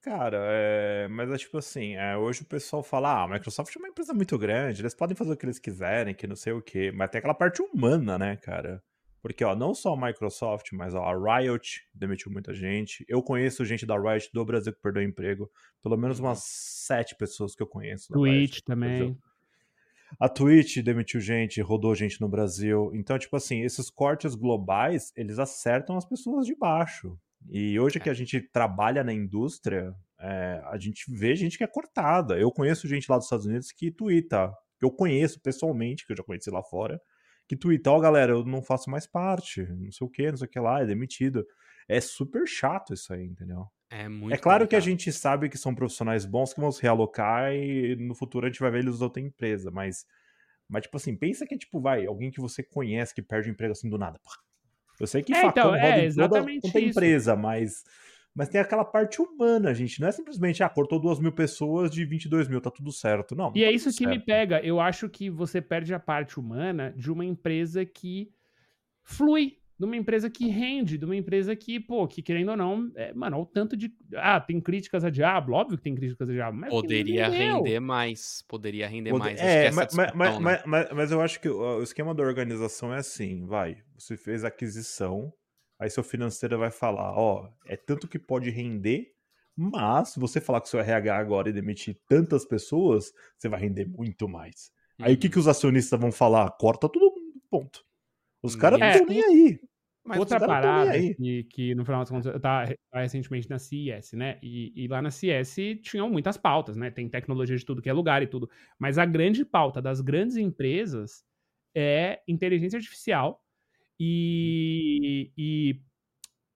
Cara, é... mas é tipo assim, é, hoje o pessoal fala, ah, a Microsoft é uma empresa muito grande, eles podem fazer o que eles quiserem, que não sei o quê, mas tem aquela parte humana, né, cara? Porque, ó, não só a Microsoft, mas ó, a Riot demitiu muita gente. Eu conheço gente da Riot do Brasil que perdeu emprego. Pelo menos umas uhum. sete pessoas que eu conheço. Twitch Riot, também. A Twitch demitiu gente, rodou gente no Brasil. Então, tipo assim, esses cortes globais, eles acertam as pessoas de baixo. E hoje que a gente trabalha na indústria, é, a gente vê gente que é cortada. Eu conheço gente lá dos Estados Unidos que twitta. Eu conheço pessoalmente, que eu já conheci lá fora, que Twitter, ó, oh, galera, eu não faço mais parte, não sei o que, não sei o que lá, é demitido. É super chato isso aí, entendeu? É muito. É claro complicado. que a gente sabe que são profissionais bons que vão se realocar e no futuro a gente vai ver eles outra empresa, mas. Mas, tipo assim, pensa que, tipo, vai, alguém que você conhece que perde o emprego assim do nada. Eu sei que é, então, é, toda, toda empresa, mas mas tem aquela parte humana, gente. Não é simplesmente, ah, cortou duas mil pessoas de 22 mil, tá tudo certo. Não. E é tá isso que certo. me pega. Eu acho que você perde a parte humana de uma empresa que flui, de uma empresa que rende, de uma empresa que, pô, que querendo ou não, é, mano, o tanto de. Ah, tem críticas a Diablo, óbvio que tem críticas a Diablo. Mas poderia render mais, poderia render Pod... mais. É, é mas, mas, mas, né? mas, mas eu acho que o esquema da organização é assim, vai. Você fez aquisição, Aí seu financeiro vai falar, ó, é tanto que pode render, mas se você falar com o seu RH agora e demitir tantas pessoas, você vai render muito mais. Uhum. Aí o que, que uhum. os acionistas vão falar? Corta todo mundo, ponto. Os caras não estão nem aí. Mas Outra parada que, que, no final das contas, eu tava recentemente na CES, né? E, e, lá na CES tinham muitas pautas, né? Tem tecnologia de tudo que é lugar e tudo. Mas a grande pauta das grandes empresas é inteligência artificial e,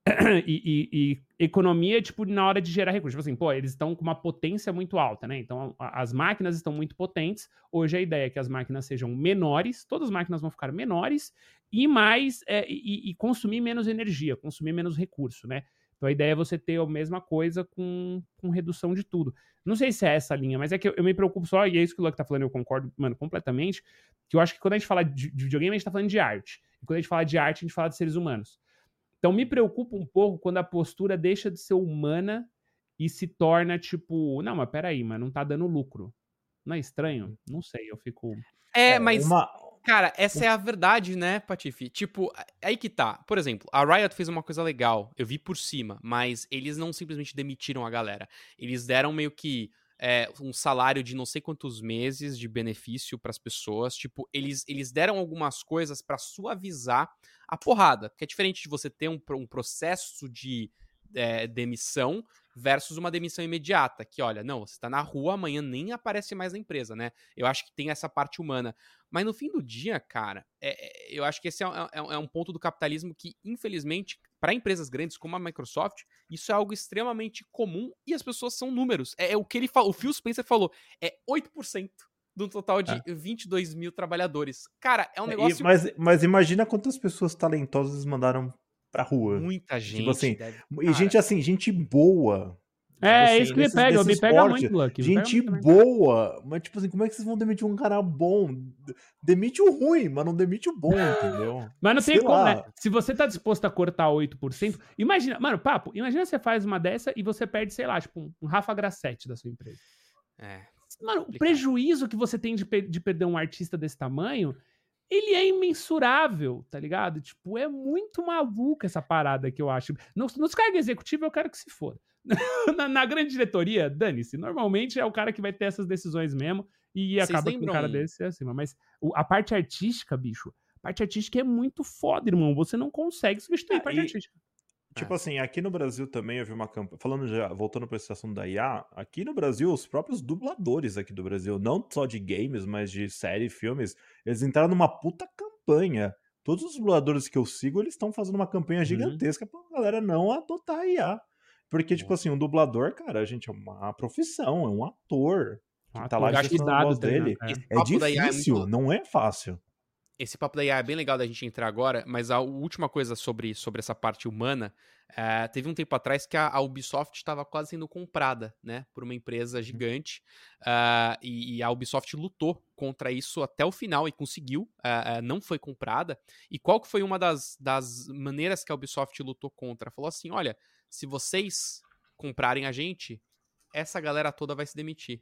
e, e, e, economia, tipo, na hora de gerar recursos. Tipo assim, pô, eles estão com uma potência muito alta, né? Então, a, as máquinas estão muito potentes. Hoje a ideia é que as máquinas sejam menores, todas as máquinas vão ficar menores e mais, é, e, e, consumir menos energia, consumir menos recurso, né? Então a ideia é você ter a mesma coisa com, com redução de tudo. Não sei se é essa linha, mas é que eu, eu me preocupo só, e é isso que o Luck tá falando, eu concordo, mano, completamente, que eu acho que quando a gente fala de, de videogame, a gente tá falando de arte. E quando a gente fala de arte, a gente fala de seres humanos. Então me preocupa um pouco quando a postura deixa de ser humana e se torna tipo, não, mas peraí, mas não tá dando lucro. Não é estranho? Não sei, eu fico. É, é mas. Uma... Cara, essa é a verdade, né, Patife? Tipo, aí que tá. Por exemplo, a Riot fez uma coisa legal. Eu vi por cima, mas eles não simplesmente demitiram a galera. Eles deram meio que é, um salário de não sei quantos meses de benefício para as pessoas. Tipo, eles, eles deram algumas coisas para suavizar a porrada. Que é diferente de você ter um, um processo de é, demissão versus uma demissão imediata. Que, olha, não, você está na rua, amanhã nem aparece mais na empresa, né? Eu acho que tem essa parte humana. Mas no fim do dia, cara, é, é eu acho que esse é, é, é, um ponto do capitalismo que, infelizmente, para empresas grandes como a Microsoft, isso é algo extremamente comum e as pessoas são números. É, é o que ele falou, o Phil Spencer falou, é 8% do total de é. 22 mil trabalhadores. Cara, é um negócio. E, mas, mas imagina quantas pessoas talentosas mandaram pra rua. Muita gente. Tipo assim, deve... e gente assim, gente boa. É, tipo é isso que me pega, me pega muito, Lucky. Gente boa, mas tipo assim, como é que vocês vão demitir um cara bom? Demite o ruim, mas não demite o bom, entendeu? Mas não tem como, né? Se você tá disposto a cortar 8%, imagina, mano, papo, imagina você faz uma dessa e você perde, sei lá, tipo, um Rafa Grassetti da sua empresa. É. Mano, complicado. o prejuízo que você tem de, de perder um artista desse tamanho ele é imensurável, tá ligado? Tipo, é muito maluca essa parada que eu acho. Nos, nos cargos executivos, eu quero que se foda. na, na, grande diretoria, dane-se. Normalmente é o cara que vai ter essas decisões mesmo e Vocês acaba com um cara desse acima. Mas a parte artística, bicho, a parte artística é muito foda, irmão. Você não consegue substituir a parte e, artística. Tipo é. assim, aqui no Brasil também eu vi uma campanha. Falando já, voltando para a situação da IA, aqui no Brasil, os próprios dubladores aqui do Brasil, não só de games, mas de série, filmes, eles entraram numa puta campanha. Todos os dubladores que eu sigo, eles estão fazendo uma campanha uhum. gigantesca uhum. pra galera não adotar a IA. Porque, tipo assim, um dublador, cara, a gente é uma profissão, é um ator. Que um tá lá gastando a voz dele. Né, é, é difícil, é muito... não é fácil. esse papo da IA é bem legal da gente entrar agora, mas a última coisa sobre, sobre essa parte humana, é, teve um tempo atrás que a, a Ubisoft estava quase sendo comprada, né, por uma empresa uhum. gigante, uh, e, e, a Ubisoft lutou contra isso até o final e conseguiu, uh, uh, não foi comprada. E qual que foi uma das, das maneiras que a Ubisoft lutou contra? Falou assim, olha, se vocês comprarem a gente, essa galera toda vai se demitir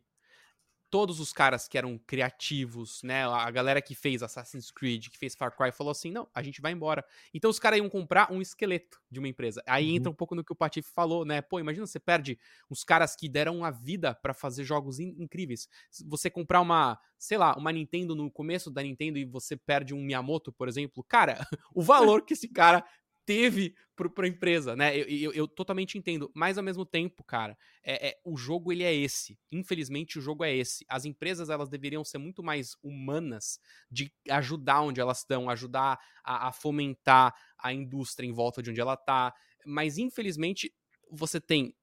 todos os caras que eram criativos, né? A galera que fez Assassin's Creed, que fez Far Cry, falou assim: não, a gente vai embora. Então os caras iam comprar um esqueleto de uma empresa. Aí uhum. entra um pouco no que o Patife falou, né? Pô, imagina você perde os caras que deram a vida para fazer jogos in incríveis. Você comprar uma, sei lá, uma Nintendo no começo da Nintendo e você perde um Miyamoto, por exemplo, cara, o valor que esse cara teve pro, pra empresa, né? Eu, eu, eu, totalmente entendo. Mas ao mesmo tempo, cara, é, é, o jogo ele é esse. Infelizmente, o jogo é esse. As empresas elas deveriam ser muito mais humanas de ajudar onde elas estão, ajudar a, a fomentar a indústria em volta de onde ela tá. Mas infelizmente, você tem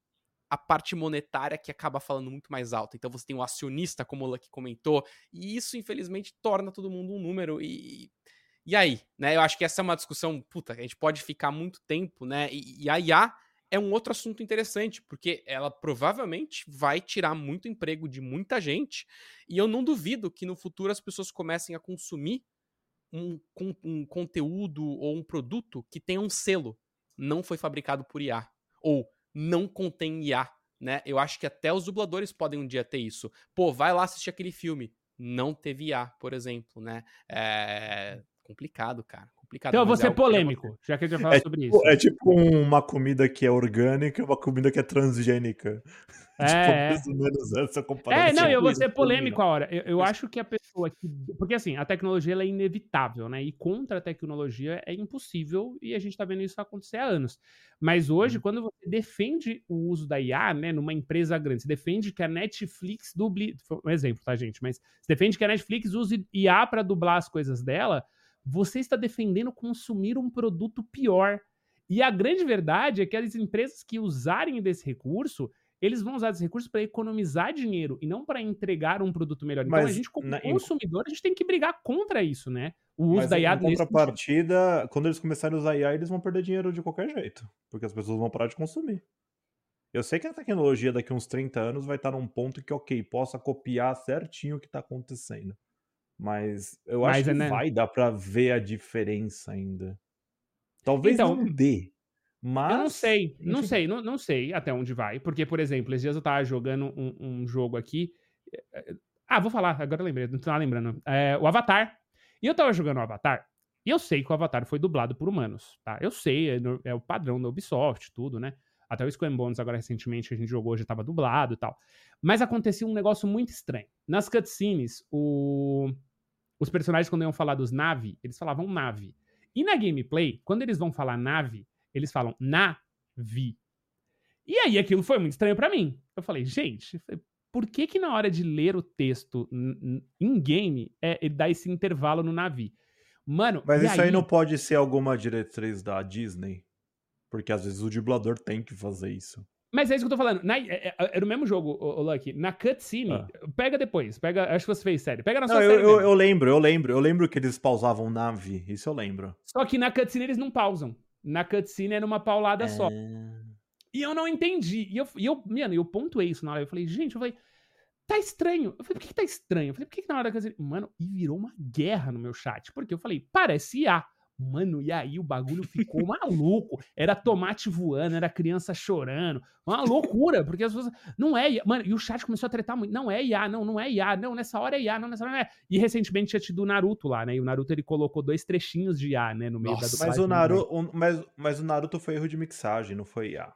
a parte monetária que acaba falando muito mais alto. Então você tem o acionista, como o Lucky comentou, e isso, infelizmente, torna todo mundo um número. E, e aí, né? Eu acho que essa é uma discussão, puta, a gente pode ficar muito tempo, né? E, e a IA é um outro assunto interessante, porque ela provavelmente vai tirar muito emprego de muita gente, e eu não duvido que no futuro as pessoas comecem a consumir um, um conteúdo ou um produto que tenha um selo, não foi fabricado por IA, ou não contém IA, né? Eu acho que até os dubladores podem um dia ter isso. Pô, vai lá assistir aquele filme. Não teve IA, por exemplo, né? É, complicado, cara. Complicado. Então, eu vou ser é polêmico, já que a gente vai falar é, sobre tipo, isso. É tipo uma comida que é orgânica e uma comida que é transgênica. É, tipo, é. mais ou menos essa comparação. É, não, eu vou ser polêmico a hora. Eu, eu acho que a pessoa que. Porque assim, a tecnologia é inevitável, né? E contra a tecnologia é impossível e a gente tá vendo isso acontecer há anos. Mas hoje, hum. quando você defende o uso da IA, né, numa empresa grande, você defende que a Netflix duble. Um exemplo, tá, gente? Mas você defende que a Netflix use IA para dublar as coisas dela você está defendendo consumir um produto pior. E a grande verdade é que as empresas que usarem desse recurso, eles vão usar esse recurso para economizar dinheiro e não para entregar um produto melhor. Então, Mas, a gente, como na, consumidor, a gente tem que brigar contra isso, né? O uso Mas da IA. Em contrapartida, quando eles começarem a usar IA, eles vão perder dinheiro de qualquer jeito, porque as pessoas vão parar de consumir. Eu sei que a tecnologia daqui a uns 30 anos vai estar num ponto que, ok, possa copiar certinho o que está acontecendo. Mas eu Mas, acho que né? vai dar pra ver a diferença ainda. Talvez então, não dê. Mas. Eu não sei, não sei, não, não sei até onde vai. Porque, por exemplo, esses dias eu tava jogando um, um jogo aqui. Eh, ah, vou falar, agora eu lembrei, não tô lembrando. É, o Avatar. E eu tava jogando o Avatar. E eu sei que o Avatar foi dublado por humanos, tá? Eu sei, é, é o padrão da Ubisoft, tudo, né? Até o Squam Bones, agora recentemente, que a gente jogou, já tava dublado e tal. Mas acontecia um negócio muito estranho. Nas cutscenes, o os personagens, quando iam falar dos nave, eles falavam nave. E na gameplay, quando eles vão falar nave, eles falam navi. E aí aquilo foi muito estranho para mim. Eu falei, gente, por que que na hora de ler o texto em game é, ele dá esse intervalo no navi? Mano, mas isso aí... aí não pode ser alguma diretriz da Disney? Porque às vezes o dublador tem que fazer isso. Mas é isso que eu tô falando. Na, é, é, é no mesmo jogo, o, o Lucky. Na cutscene, ah. pega depois. Pega, acho que você fez série. Pega na sua não, série. Eu, eu, lembro, eu lembro. Eu lembro que eles pausavam nave. Isso eu lembro. Só que na cutscene eles não pausam. Na cutscene é numa paulada é... só. E eu não entendi. E eu, e eu, mano, eu pontuei isso na hora. Eu falei, gente, eu falei, tá estranho. Eu falei, por que, que tá estranho? Eu falei, por que, que na hora da cutscene. Mano, e virou uma guerra no meu chat. Porque eu falei, parece IA. Mano, e aí o bagulho ficou maluco. Era tomate voando, era criança chorando. Uma loucura, porque as pessoas. Não é IA. Mano, e o chat começou a tretar muito. Não é IA, não, não é IA. Não, nessa hora é IA, não, nessa hora não é. E recentemente tinha tido o Naruto lá, né? E o Naruto ele colocou dois trechinhos de IA, né? No meio Nossa, da Mas o, Naruto, mas, mas o Naruto foi erro de mixagem, não foi IA.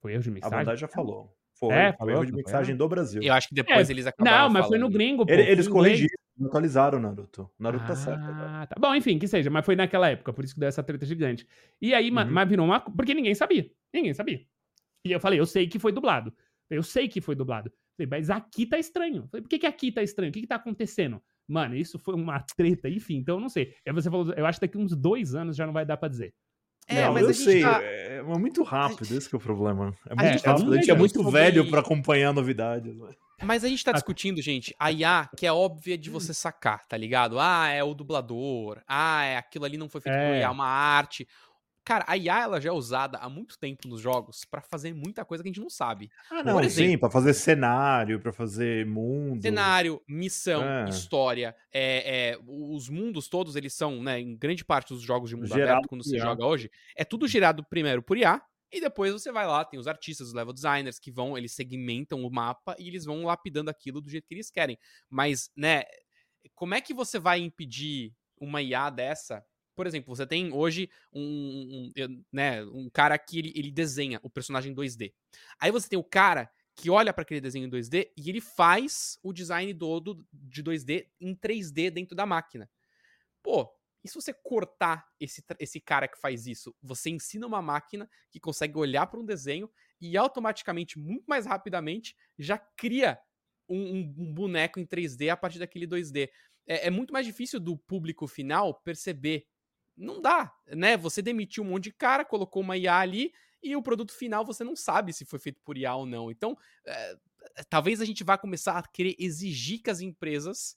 Foi erro de mixagem? A verdade já falou. Foi, é, foi erro de mixagem do Brasil. Eu acho que depois é, eles acabaram. Não, mas falando. foi no gringo. Pô, eles corrigiram atualizaram o Naruto. O Naruto ah, tá certo agora. Tá. Bom, enfim, que seja, mas foi naquela época, por isso que deu essa treta gigante. E aí, uhum. mas virou uma. Porque ninguém sabia. Ninguém sabia. E eu falei, eu sei que foi dublado. Eu sei que foi dublado. Falei, mas aqui tá estranho. Falei, por que, que aqui tá estranho? O que, que tá acontecendo? Mano, isso foi uma treta, enfim, então eu não sei. Aí você falou, eu acho que daqui uns dois anos já não vai dar pra dizer. É, não, mas eu sei, tá... é muito rápido, esse que é o problema. É muito, é, rápido, a gente é muito velho para acompanhar novidades. Né? Mas a gente tá discutindo, gente, a IA que é óbvia de você sacar, tá ligado? Ah, é o dublador. Ah, é aquilo ali não foi feito é. por IA, uma arte. Cara, a IA ela já é usada há muito tempo nos jogos para fazer muita coisa que a gente não sabe. Ah, não, exemplo, sim, para fazer cenário, para fazer mundo. Cenário, missão, é. história. É, é, os mundos todos, eles são, né, em grande parte dos jogos de mundo gerado aberto, quando você joga hoje, é tudo gerado primeiro por IA, e depois você vai lá, tem os artistas, os level designers que vão, eles segmentam o mapa e eles vão lapidando aquilo do jeito que eles querem. Mas, né, como é que você vai impedir uma IA dessa por exemplo, você tem hoje um, um, né, um cara que ele, ele desenha o personagem 2D. Aí você tem o cara que olha para aquele desenho em 2D e ele faz o design todo de 2D em 3D dentro da máquina. Pô, e se você cortar esse, esse cara que faz isso? Você ensina uma máquina que consegue olhar para um desenho e automaticamente, muito mais rapidamente, já cria um, um, boneco em 3D a partir daquele 2D. É, é muito mais difícil do público final perceber não dá, né? Você demitiu um monte de cara, colocou uma IA ali e o produto final você não sabe se foi feito por IA ou não. Então, é, talvez a gente vá começar a querer exigir que as empresas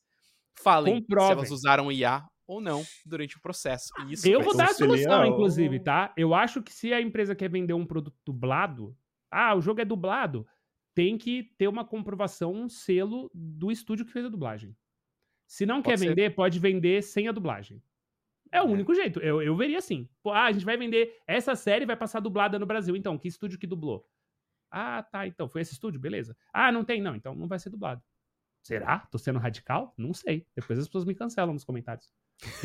falem Comprovem. se elas usaram IA ou não durante o processo. eu vou dar a solução, inclusive, tá? Eu acho que se a empresa quer vender um produto dublado, ah, o jogo é dublado, tem que ter uma comprovação, um selo do estúdio que fez a dublagem. Se não pode quer ser. vender, pode vender sem a dublagem. É o é. único jeito. Eu, eu veria assim. Ah, a gente vai vender. Essa série vai passar dublada no Brasil. Então, que estúdio que dublou? Ah, tá. Então, foi esse estúdio? Beleza. Ah, não tem? Não. Então não vai ser dublado. Será? Tô sendo radical? Não sei. Depois as pessoas me cancelam nos comentários.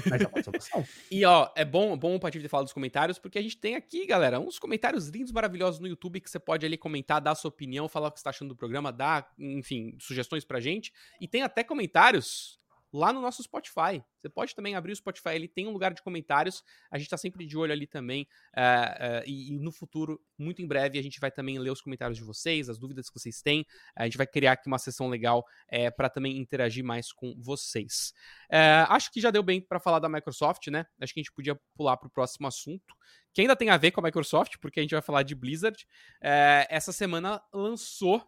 Mas é uma solução. e ó, é bom, bom o Patife ter falado dos comentários, porque a gente tem aqui, galera, uns comentários lindos, maravilhosos no YouTube que você pode ali comentar, dar sua opinião, falar o que você tá achando do programa, dar, enfim, sugestões pra gente. E tem até comentários lá no nosso Spotify. Você pode também abrir o Spotify, ele tem um lugar de comentários. A gente está sempre de olho ali também. Uh, uh, e, e, no futuro, muito em breve, a gente vai também ler os comentários de vocês, as dúvidas que vocês têm. A gente vai criar aqui uma sessão legal uh, para também interagir mais com vocês. acho que já deu bem para falar da Microsoft, né? Acho que a gente podia pular para o próximo assunto, que ainda tem a ver com a Microsoft, porque a gente vai falar de Blizzard. essa semana lançou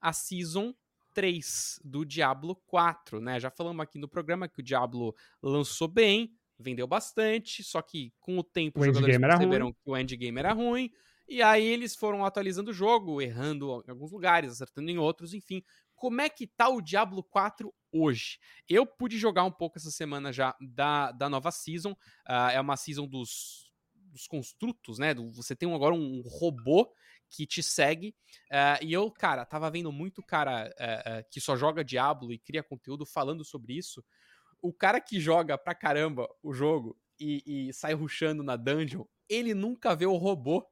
a Season 3 do Diablo 4, né? Já falamos aqui no programa que o Diablo lançou bem, vendeu bastante, só que com o tempo o os jogadores perceberam que o endgame era ruim, e aí eles foram atualizando o jogo, errando em alguns lugares, acertando em outros, enfim. Como é que tá o Diablo 4 hoje? Eu pude jogar um pouco essa semana já da, da nova season, uh, é uma season dos, dos construtos, né? Você tem agora um robô que te segue. Uh, e eu, cara, tava vendo muito cara uh, uh, que só joga Diablo e cria conteúdo falando sobre isso. O cara que joga pra caramba o jogo e, e sai ruxando na dungeon, ele nunca vê o robô,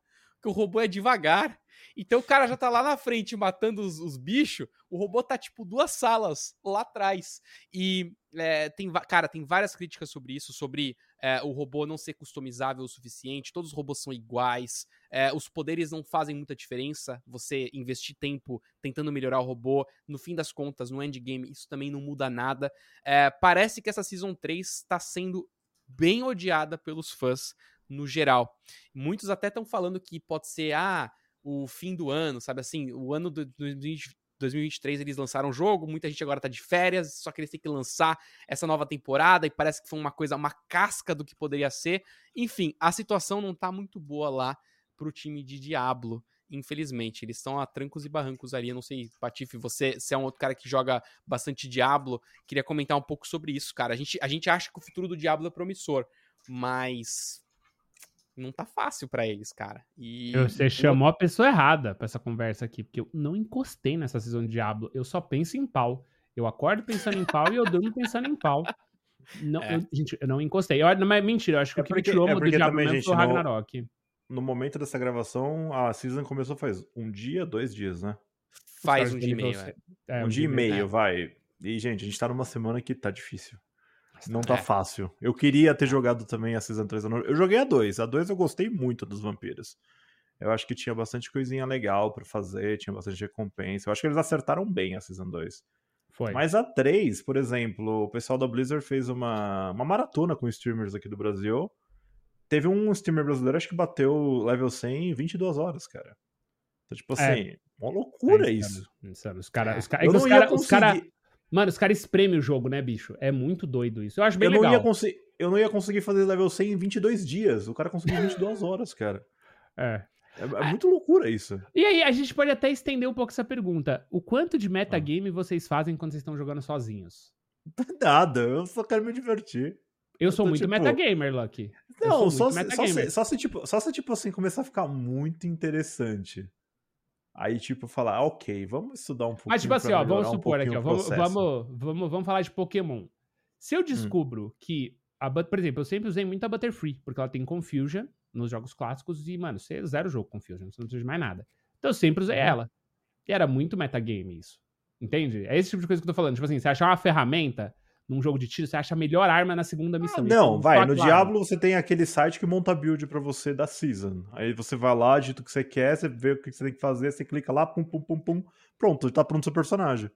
que o robô é devagar. Então o cara já tá lá na frente matando os, os bichos, o robô tá tipo duas salas lá atrás. E é, tem, cara, tem várias críticas sobre isso, sobre é, o robô não ser customizável o suficiente, todos os robôs são iguais, é, os poderes não fazem muita diferença, você investir tempo tentando melhorar o robô, no fim das contas, no endgame, isso também não muda nada. É, parece que essa Season 3 está sendo bem odiada pelos fãs no geral. Muitos até estão falando que pode ser, ah, o fim do ano, sabe assim, o ano de 2023 eles lançaram o jogo, muita gente agora tá de férias, só que eles têm que lançar essa nova temporada e parece que foi uma coisa, uma casca do que poderia ser. Enfim, a situação não tá muito boa lá pro time de Diablo, infelizmente. Eles estão a trancos e barrancos ali. Eu não sei, Patife, você, você é um outro cara que joga bastante Diablo, queria comentar um pouco sobre isso, cara. A gente, a gente acha que o futuro do Diablo é promissor, mas não tá fácil para eles, cara. E você chamou a pessoa errada para essa conversa aqui, porque eu não encostei nessa season de Diablo. Eu só penso em pau. Eu acordo pensando em pau e eu durmo pensando em pau. Não, é. eu, gente, eu não encostei. Eu, não, mas mentira, eu acho que é o que me tirou é do Diablo também, mesmo foi o Ragnarok. No, no, momento dessa gravação, a season começou faz um dia, dois dias, né? Faz um dia e meio, é. é. um, um dia e meio, vai. E, gente, a gente tá numa semana que tá difícil. Não tá é. fácil. Eu queria ter jogado também a Season 3. Eu joguei a 2. A 2 eu gostei muito dos vampiros. Eu acho que tinha bastante coisinha legal para fazer, tinha bastante recompensa. Eu acho que eles acertaram bem a Season 2. Foi. Mas a 3, por exemplo, o pessoal da Blizzard fez uma, uma maratona com streamers aqui do Brasil. Teve um streamer brasileiro, acho que bateu level 100 em 22 horas, cara. Então, tipo é. assim, Uma loucura é isso. Insano. Os caras. Os cara, é os os cara, mano, os caras espremem o jogo, né, bicho? É muito doido isso. Eu acho bem eu legal. Não ia conseguir, eu não ia conseguir fazer level 100 em 22 dias. O cara conseguiu em 22 horas, cara. É. É, é, muito loucura isso. E aí, a gente pode até estender um pouco essa pergunta. O quanto de metagame ah. vocês fazem quando vocês estão jogando sozinhos? Nada, eu só quero me divertir. Eu sou eu muito tipo... metagamer, Lucky. Não, só se, só, se, só, se, tipo, só se, tipo assim, começar a ficar muito interessante. Aí, tipo, falar, ah, ok, vamos estudar um pouco. Mas, tipo assim, ó, vamos supor um aqui, ó, vamos, vamos, vamos, vamos falar de Pokémon. Se eu hum. descubro hum. que, a, por exemplo, eu sempre usei muito a Butterfree, porque ela tem Confusion nos jogos clássicos e, mano, você zero jogo Confusion, você não precisa de mais nada. Então eu sempre usei uhum. ela. E era muito metagame isso. Entende? É esse tipo de coisa que eu tô falando. Tipo assim, você achar uma ferramenta num jogo de tiro, você acha a melhor arma na segunda ah, missão. Ah, não, vai. No Diablo você tem aquele site que monta build para você da season. Aí você vai lá, digita o que você quer, você vê o que você tem que fazer, você clica lá, pum, pum, pum, pum. Pronto, tá pronto o seu personagem.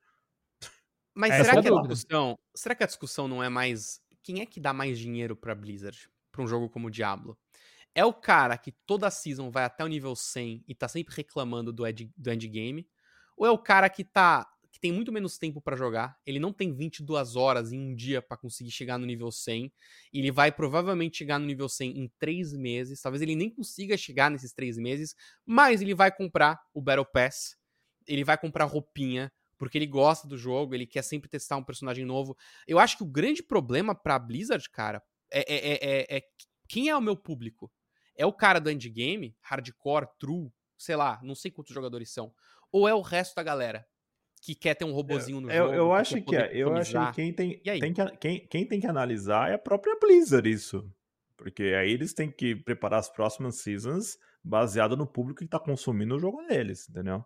Mas é será que, a discussão, será que a discussão não é mais. Quem é que dá mais dinheiro pra Blizzard? Pra um jogo como Diablo? É o cara que toda season vai até o nível 100 e tá sempre reclamando do, ed, do endgame? Ou é o cara que tá que tem muito menos tempo para jogar, ele não tem 22 horas em um dia para conseguir chegar no nível 100, e ele vai provavelmente chegar no nível 100 em 3 meses, talvez ele nem consiga chegar nesses 3 meses, mas ele vai comprar o Battle Pass, ele vai comprar roupinha, porque ele gosta do jogo, ele quer sempre testar um personagem novo. Eu acho que o grande problema pra Blizzard, cara, é, é, é, é quem é o meu público? É o cara do endgame, hardcore, true, sei lá, não sei quantos jogadores são, ou é o resto da galera? Que quer ter um robozinho no eu, jogo. Eu acho que é. Eu acho que quem tem, tem que, quem, quem tem que analisar é a própria Blizzard isso. Porque aí eles têm que preparar as próximas seasons baseado no público que tá consumindo o jogo deles, entendeu?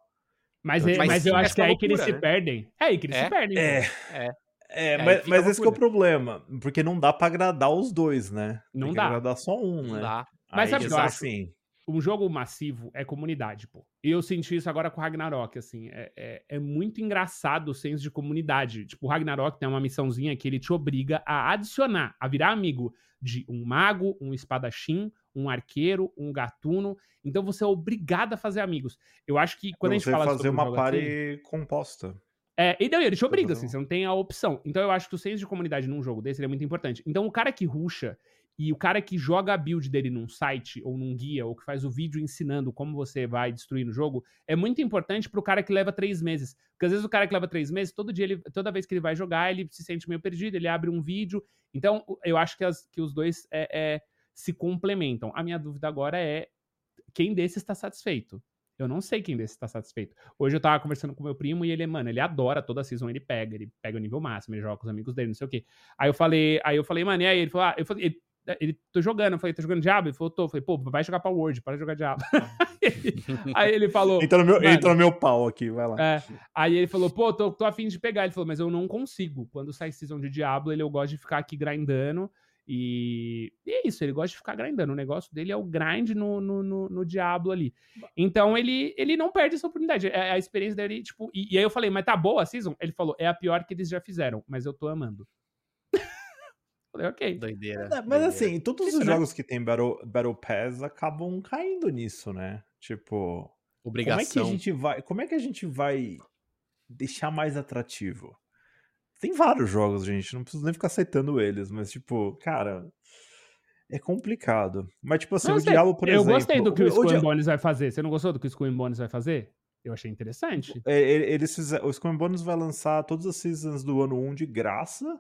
Mas, então, é, mas, mas eu acho que é aí que eles né? se perdem. É aí que eles é? se perdem. É. É. É, é mas, mas esse é o problema. Porque não dá pra agradar os dois, né? Não Tem dá. agradar só um, não né? Dá. Mas aí, sabe assim um jogo massivo é comunidade, pô. E eu senti isso agora com o Ragnarok, assim. É, é, é, muito engraçado o senso de comunidade. Tipo, o Ragnarok tem uma missãozinha que ele te obriga a adicionar, a virar amigo de um mago, um espadachim, um arqueiro, um gatuno. Então você é obrigado a fazer amigos. Eu acho que quando a gente fala fazer uma um party assim, composta. É, e daí ele te obriga, assim, você não tem a opção. Então eu acho que o senso de comunidade num jogo desse é muito importante. Então o cara que ruxa e o cara que joga a build dele num site ou num guia, ou que faz o vídeo ensinando como você vai destruir no jogo, é muito importante pro cara que leva três meses. Porque às vezes o cara que leva três meses, todo dia, ele, toda vez que ele vai jogar, ele se sente meio perdido, ele abre um vídeo. Então, eu acho que, as, que os dois é, é, se complementam. A minha dúvida agora é quem desses está satisfeito. Eu não sei quem desses está satisfeito. Hoje eu tava conversando com meu primo e ele, mano, ele adora toda a season, ele pega, ele pega o nível máximo, ele joga com os amigos dele, não sei o quê. Aí eu falei, aí eu falei, mano, e aí ele falou, ah, eu falei, ele, tô jogando. Eu falei, tá jogando Diablo? Ele falou, tô. Eu falei, pô, vai jogar pra Word, para de jogar Diablo. aí ele falou. Entra no, meu, entra no meu pau aqui, vai lá. É, aí ele falou, pô, tô, tô afim de pegar. Ele falou, mas eu não consigo. Quando sai season de Diablo, ele, eu gosto de ficar aqui grindando. E, e, é isso, ele gosta de ficar grindando. O negócio dele é o grind no, no, no, no Diablo ali. Então ele, ele não perde essa oportunidade. É a experiência dele, tipo. E, e, aí eu falei, mas tá boa a season? Ele falou, é a pior que eles já fizeram, mas eu tô amando. Falei, ok. Doideira. É, mas doideira. assim, todos os né? jogos que tem Battle, Battle Pass acabam caindo nisso, né? Tipo. Obrigação. Como é que a gente vai. Como é que a gente vai deixar mais atrativo? Tem vários jogos, gente. Não preciso nem ficar aceitando eles, mas, tipo, cara. É complicado. Mas, tipo assim, não, o Diablo, por eu exemplo. Eu gostei do que o, o Skull Bones vai fazer. Você não gostou do que o Skull Bones vai fazer? Eu achei interessante. É, eles fizeram, o Skull Bones vai lançar todas as seasons do ano 1 de graça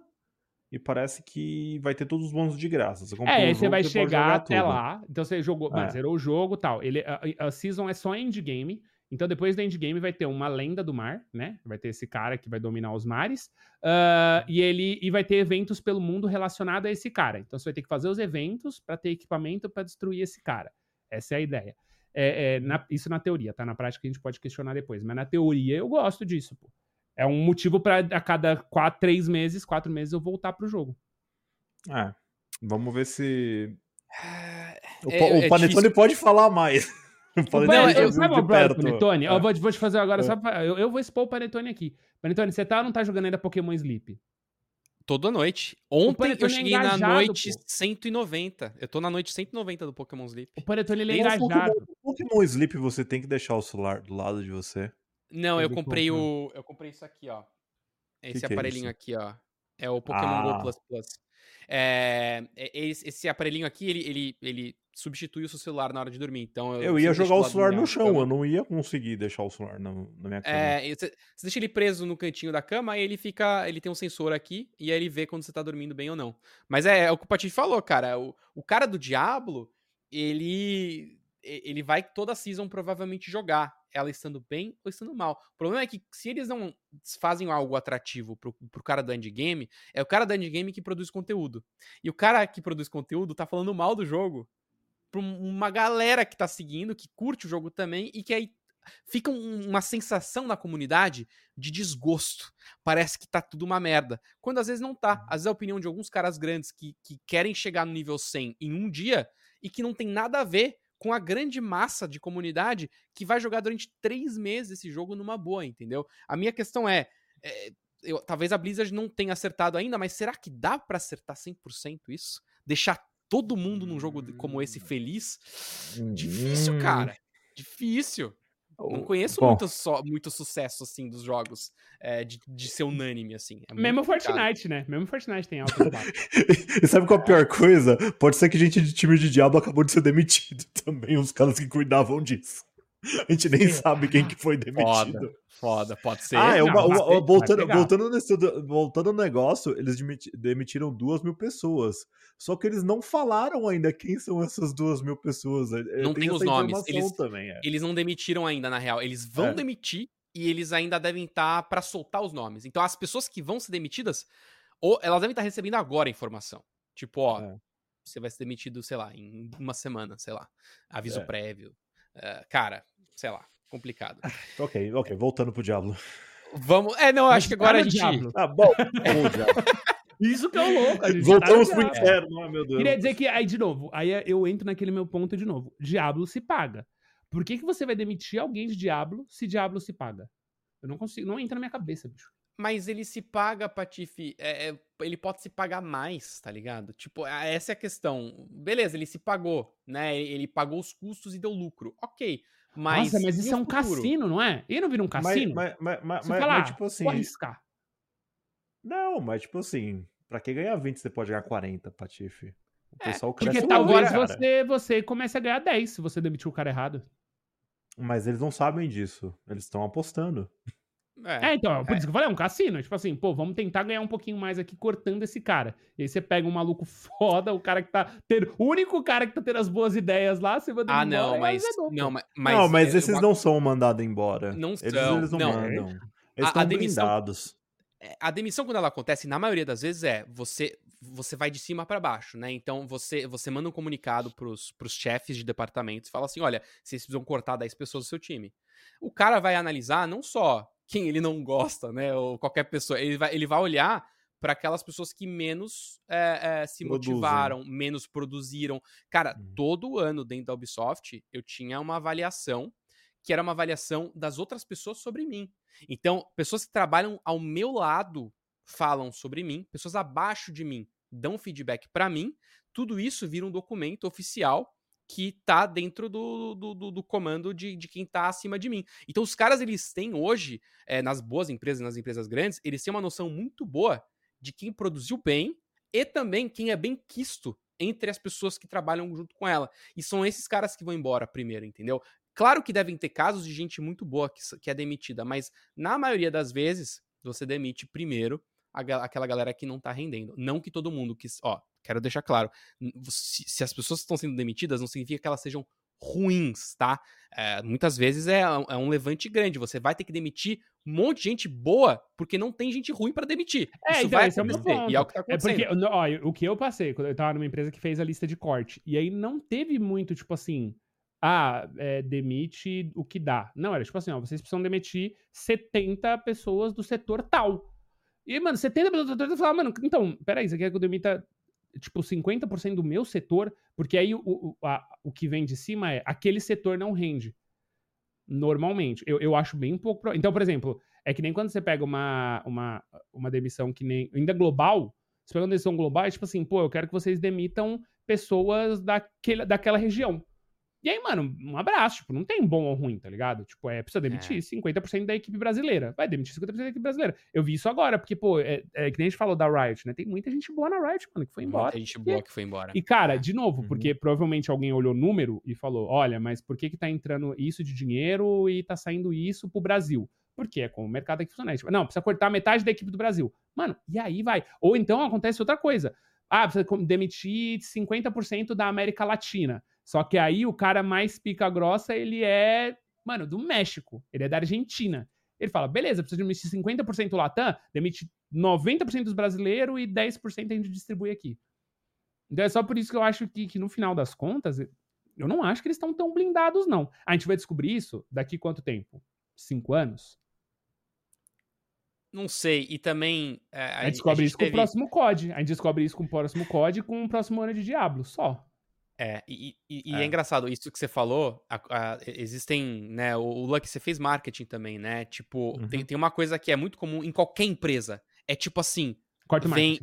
e parece que vai ter todos os bônus de graça. Você é, aí você vai você chegar até tudo. lá. Então você jogou, é. zerou o jogo tal. Ele, a, a season é só endgame. Então depois do endgame vai ter uma lenda do mar, né? Vai ter esse cara que vai dominar os mares. Uh, e ele e vai ter eventos pelo mundo relacionado a esse cara. Então você vai ter que fazer os eventos para ter equipamento para destruir esse cara. Essa é a ideia. É, é, na, isso na teoria, tá? Na prática a gente pode questionar depois. Mas na teoria eu gosto disso, pô é um motivo para a cada quatro, três meses, quatro meses eu voltar pro jogo. É. Vamos ver se. O, é, o é Panetone difícil. pode falar mais. O Panetone, não, eu, sabe o Panetone? É. Eu vou, vou, te fazer agora, é. só pra, eu, eu, vou expor o Panetone aqui. Panetone, você tá ou não tá jogando ainda Pokémon Sleep? Toda noite. Ontem eu é cheguei é na noite pô. 190. Eu tô na noite 190 do Pokémon Sleep. O Panetone ele é engajado. Pokémon, Pokémon Sleep você tem que deixar o celular do lado de você. Não, eu comprei o. Eu comprei isso aqui, ó. Esse que aparelhinho que é aqui, ó. É o Pokémon ah. Go Plus Plus. É, esse aparelhinho aqui, ele, ele, ele substitui o seu celular na hora de dormir. Então eu, eu ia jogar o celular no chão, cama. eu não ia conseguir deixar o celular na, na minha cama. É, você, você deixa ele preso no cantinho da cama, aí ele fica. Ele tem um sensor aqui e aí ele vê quando você tá dormindo bem ou não. Mas é, é o que o Patife falou, cara. O, o cara do Diablo, ele. Ele vai toda a season provavelmente jogar, ela estando bem ou estando mal. O problema é que se eles não fazem algo atrativo pro, pro cara do endgame, é o cara do endgame que produz conteúdo. E o cara que produz conteúdo tá falando mal do jogo pra uma galera que tá seguindo, que curte o jogo também e que aí fica uma sensação na comunidade de desgosto. Parece que tá tudo uma merda. Quando às vezes não tá. Uhum. Às vezes a opinião de alguns caras grandes que, que querem chegar no nível 100 em um dia e que não tem nada a ver com a grande massa de comunidade que vai jogar durante três meses esse jogo numa boa, entendeu? A minha questão é. é eu, talvez a Blizzard não tenha acertado ainda, mas será que dá para acertar 100% isso? Deixar todo mundo num jogo como esse hum. feliz. Difícil, hum. cara. Difícil. Não conheço muito, so, muito sucesso, assim, dos jogos é, de, de ser unânime, assim. É Mesmo Fortnite, né? Mesmo Fortnite tem alto E sabe qual é a pior coisa? Pode ser que gente de time de Diablo acabou de ser demitido também, os caras que cuidavam disso. A gente nem sabe quem que foi demitido. Foda. Foda, pode ser. Ah, é uma, uma, uma, voltando, voltando, nesse, voltando no negócio, eles demitiram duas mil pessoas. Só que eles não falaram ainda quem são essas duas mil pessoas. É, não tem, tem os nomes. Eles, também, é. eles não demitiram ainda, na real. Eles vão é. demitir e eles ainda devem estar para soltar os nomes. Então, as pessoas que vão ser demitidas, ou elas devem estar recebendo agora a informação. Tipo, ó, é. você vai ser demitido, sei lá, em uma semana, sei lá. Aviso é. prévio. Uh, cara, sei lá complicado. ok, ok, voltando pro Diablo. Vamos. É, não, acho que agora a gente. Diablo. Ah, bom, bom Diablo. Isso que é o louco. A gente Voltamos tá pro inferno, é. meu Deus. Queria dizer que, aí, de novo, aí eu entro naquele meu ponto de novo. Diablo se paga. Por que, que você vai demitir alguém de Diablo se Diablo se paga? Eu não consigo, não entra na minha cabeça, bicho. Mas ele se paga, Patife. É, é, ele pode se pagar mais, tá ligado? Tipo, essa é a questão. Beleza, ele se pagou, né? Ele pagou os custos e deu lucro. Ok. Mas, Nossa, mas isso é um futuro? cassino, não é? E não vira um cassino? Mas, mas, mas, você mas, fala, mas tipo assim. Vou arriscar. Não, mas tipo assim, pra quem ganhar 20, você pode ganhar 40, Patife. O é, pessoal cresce Porque talvez você, você comece a ganhar 10 se você demitir o cara errado. Mas eles não sabem disso. Eles estão apostando. É, é, então, por é. isso que eu falei, é um cassino. Tipo assim, pô, vamos tentar ganhar um pouquinho mais aqui cortando esse cara. E aí você pega um maluco foda, o cara que tá tendo. O único cara que tá tendo as boas ideias lá, você manda Ah, não, embora, mas, não, mas. Não, mas esses eu... não são mandados embora. Não são. Eles, eles não, não, mandam. Eles a, a demissão, blindados. É, a demissão, quando ela acontece, na maioria das vezes é você você vai de cima para baixo, né? Então você você manda um comunicado pros, pros chefes de departamentos e fala assim: olha, vocês precisam cortar 10 pessoas do seu time. O cara vai analisar não só quem ele não gosta, né? Ou qualquer pessoa. Ele vai, ele vai olhar para aquelas pessoas que menos é, é, se Produzem. motivaram, menos produziram. Cara, hum. todo ano dentro da Ubisoft eu tinha uma avaliação que era uma avaliação das outras pessoas sobre mim. Então, pessoas que trabalham ao meu lado falam sobre mim, pessoas abaixo de mim dão feedback para mim. Tudo isso vira um documento oficial que tá dentro do, do, do, do comando de, de quem tá acima de mim. Então os caras, eles têm hoje, é, nas boas empresas, nas empresas grandes, eles têm uma noção muito boa de quem produziu bem e também quem é bem quisto entre as pessoas que trabalham junto com ela. E são esses caras que vão embora primeiro, entendeu? Claro que devem ter casos de gente muito boa que, que é demitida, mas na maioria das vezes, você demite primeiro aquela galera que não tá rendendo. Não que todo mundo que. Ó, quero deixar claro. Se, se as pessoas estão sendo demitidas, não significa que elas sejam ruins, tá? É, muitas vezes é, é, um levante grande. Você vai ter que demitir um monte de gente boa porque não tem gente ruim para demitir. É, Isso então, vai acontecer. É, e é o que tá acontecendo. É porque, ó, o que eu passei, quando eu tava numa empresa que fez a lista de corte, e aí não teve muito, tipo assim, ah, é, demite o que dá. Não, era tipo assim, ó, vocês precisam demitir 70 pessoas do setor tal. E, mano, 70 pessoas do setor tal, mano, então, peraí, você quer que eu demita tipo, 50% do meu setor, porque aí o, o, a, o que vem de cima é aquele setor não rende. Normalmente. Eu, eu acho bem pouco. Então, por exemplo, é que nem quando você pega uma, uma, uma demissão que nem. Ainda global, você pega uma demissão global, é tipo assim, pô, eu quero que vocês demitam pessoas daquele, daquela região. E aí, mano, um abraço. Tipo, não tem bom ou ruim, tá ligado? Tipo, é, precisa demitir é. 50% da equipe brasileira. Vai demitir 50% da equipe brasileira. Eu vi isso agora, porque, pô, é, é, que nem a gente falou da Riot, né? Tem muita gente boa na Riot, mano, que foi embora. Muita gente boa que foi embora. E, cara, de novo, uhum. porque provavelmente alguém olhou número e falou: olha, mas por que que tá entrando isso de dinheiro e tá saindo isso pro Brasil? Porque é como o mercado aqui funciona. Tipo, não, precisa cortar metade da equipe do Brasil. Mano, e aí vai. Ou então acontece outra coisa. Ah, precisa demitir 50% da América Latina. Só que aí o cara mais pica grossa, ele é, mano, do México. Ele é da Argentina. Ele fala, beleza, precisa demitir 50% Latam, demite 90% dos brasileiros e 10% a gente distribui aqui. Então é só por isso que eu acho que, que no final das contas, eu não acho que eles estão tão blindados, não. A gente vai descobrir isso daqui quanto tempo? Cinco anos? Não sei, e também. É, a, a, gente descobre a gente isso teve... com o próximo COD. A gente descobre isso com o próximo COD e com o próximo ano de Diablo, só. É, e, e, e é. é. engraçado, isso que você falou, a, a, existem, né, o, o Lucky, você fez marketing também, né, tipo, uhum. tem, tem uma coisa que é muito comum em qualquer empresa, é tipo assim, Corte vem,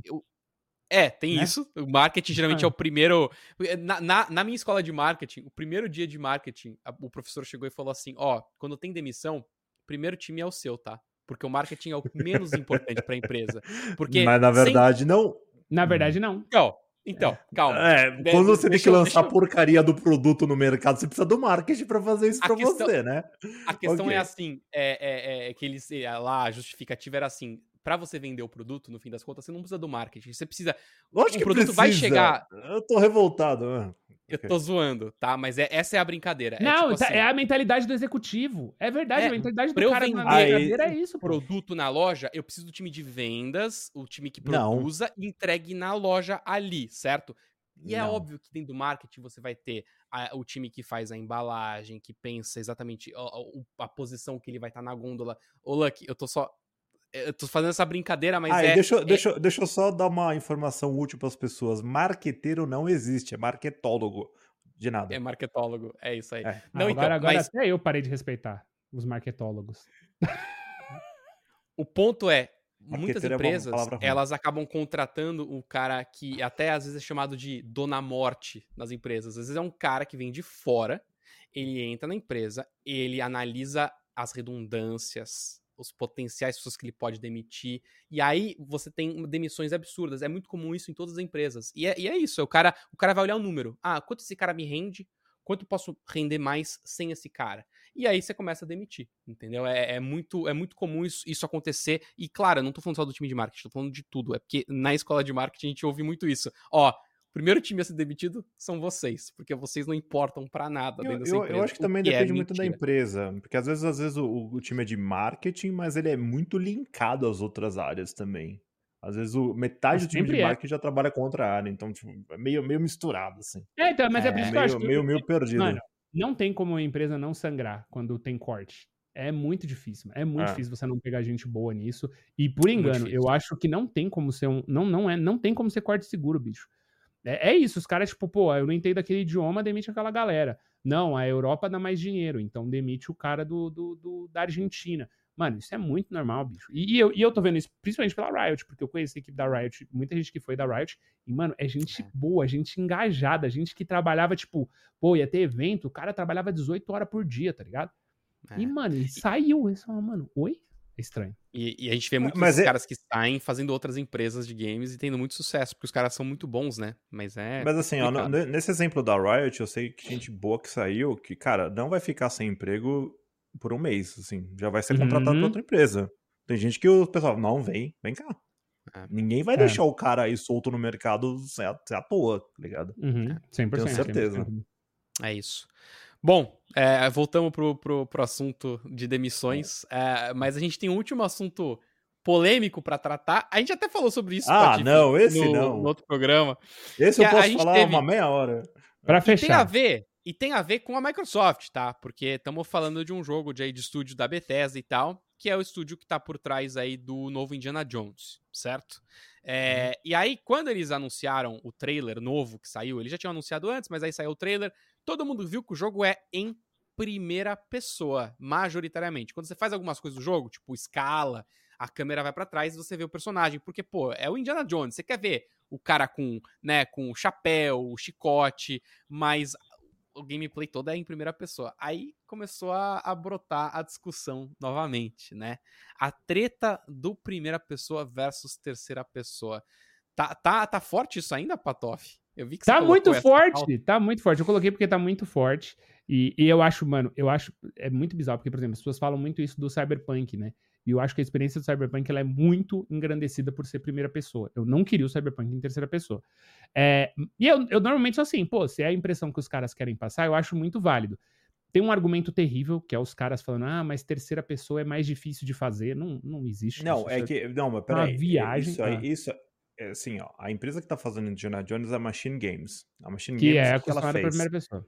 é, tem né? isso, o marketing geralmente é o primeiro, na, na, na, minha escola de marketing, o primeiro dia de marketing, o professor chegou e falou assim, ó, quando tem demissão, o primeiro time é o seu, tá? Porque o marketing é o menos importante para a empresa. Porque Mas na verdade sem... não. Na verdade não. Então, então, calma. É, quando você tem que lançar a porcaria do produto no mercado, você precisa do marketing para fazer isso para você, né? A questão okay. é assim, é, é, é, que eles lá a justificativa era assim, para você vender o produto, no fim das contas, você não precisa do marketing. Você precisa. Lógico o produto precisa. vai chegar. Eu tô revoltado. Ah, eu tô zoando, tá? Mas é, essa é a brincadeira. É não, é, tipo assim, é a mentalidade do executivo. É verdade, é, a mentalidade do cara na brincadeira é isso. produto pô. na loja, eu preciso do time de vendas, o time que produza e entregue na loja ali, certo? E é não. é óbvio que dentro do marketing você vai ter a, o time que faz a embalagem, que pensa exatamente a, a, a posição que ele vai estar tá na gôndola. Ô, Lucky, eu tô só eu tô fazendo essa brincadeira, mas ah, é, deixa, é... Deixa, deixa eu só dar uma informação útil para as pessoas. Marqueteiro não existe, é marketólogo. De nada. É marketólogo, é isso aí. É. Não, então, agora, agora mas... até eu parei de respeitar os marketólogos. o ponto é, muitas é empresas, é elas acabam contratando o cara que até às vezes é chamado de dona morte nas empresas. Às vezes é um cara que vem de fora, ele entra na empresa, ele analisa as redundâncias, os potenciais pessoas que ele pode demitir. E aí você tem demissões absurdas. É muito comum isso em todas as empresas. E é, e é isso, o cara, o cara vai olhar o número. Ah, quanto esse cara me rende? Quanto eu posso render mais sem esse cara? E aí você começa a demitir, entendeu? É, é muito, é muito comum isso, isso, acontecer. E claro, eu não tô falando só do time de marketing, tô falando de tudo. É porque na escola de marketing a gente ouve muito isso. Ó, primeiro time a ser demitido são vocês, porque vocês não importam para nada eu, dentro eu, eu, acho que também que depende é muito da empresa, porque às vezes, às vezes o, o, time é de marketing, mas ele é muito linkado às outras áreas também. Às vezes o, metade do time de é. marketing já trabalha com outra área, então tipo, é meio, meio misturado, assim. É, então, mas é, é por isso que eu acho que... Meio, meio perdido. Mano, não tem como a empresa não sangrar quando tem corte. É muito difícil. É muito é. difícil você não pegar gente boa nisso. E por engano, eu acho que não tem como ser um. Não, não é, não tem como ser corte seguro, bicho. É, é, isso, os caras, tipo, pô, eu não entendo aquele idioma, demite aquela galera. Não, a Europa dá mais dinheiro, então demite o cara do, do, do da Argentina. Mano, isso é muito normal, bicho. E, e, eu, e eu tô vendo isso principalmente pela Riot, porque eu conheci a equipe da Riot, muita gente que foi da Riot, e, mano, é gente é. boa, gente engajada, gente que trabalhava, tipo, pô, ia ter evento, o cara trabalhava 18 horas por dia, tá ligado? É. E, mano, ele saiu. Ele falou, mano, oi? É estranho. E, e, a gente vê muitos Mas é... caras que saem fazendo outras empresas de games e tendo muito sucesso, porque os caras são muito bons, né? Mas é. Mas assim, ó, nesse exemplo da Riot, eu sei que gente boa que saiu, que, cara, não vai ficar sem emprego por um mês, assim. Já vai ser contratado uhum. por outra empresa. Tem gente que o pessoal, não, vem, vem cá. É. Ninguém vai é. deixar o cara aí solto no mercado sem à, sem à toa, tá ligado? Uhum. 100%. Tenho certeza. 100%. É isso. Bom, é, voltamos pro, pro, pro assunto de demissões, é, mas a gente tem um último assunto polêmico para tratar. A gente até falou sobre isso. Ah, não, esse no, não. No outro programa. Esse eu posso falar teve... uma meia hora. Para fechar. Tem a ver, e tem a ver com a Microsoft, tá? Porque estamos falando de um jogo de, de estúdio da Bethesda e tal, que é o estúdio que tá por trás aí do novo Indiana Jones, certo? É, uhum. E aí, quando eles anunciaram o trailer novo que saiu, eles já tinham anunciado antes, mas aí saiu o trailer, todo mundo viu que o jogo é em primeira pessoa, majoritariamente. Quando você faz algumas coisas do jogo, tipo escala, a câmera vai para trás e você vê o personagem, porque pô, é o Indiana Jones, você quer ver o cara com, né, com chapéu, chicote, mas o gameplay todo é em primeira pessoa. Aí começou a, a, brotar a discussão novamente, né? A treta do primeira pessoa versus terceira pessoa. Tá, tá, tá forte isso ainda, Patoff? Eu vi que Tá muito forte, tá muito forte. Eu coloquei porque tá muito forte. E, e, eu acho, mano, eu acho. É muito bizarro, porque, por exemplo, as pessoas falam muito isso do Cyberpunk, né? E eu acho que a experiência do Cyberpunk ela é muito engrandecida por ser primeira pessoa. Eu não queria o Cyberpunk em terceira pessoa. É, e eu, eu normalmente sou assim, pô, se é a impressão que os caras querem passar, eu acho muito válido. Tem um argumento terrível, que é os caras falando, ah, mas terceira pessoa é mais difícil de fazer. Não, não existe. Não, é que. Não, mas peraí. Uma viagem. Isso aí, ah. isso, é, assim, ó, a empresa que tá fazendo Indiana Jones é a Machine Games. A Machine que Games é que ela fez. primeira pessoa.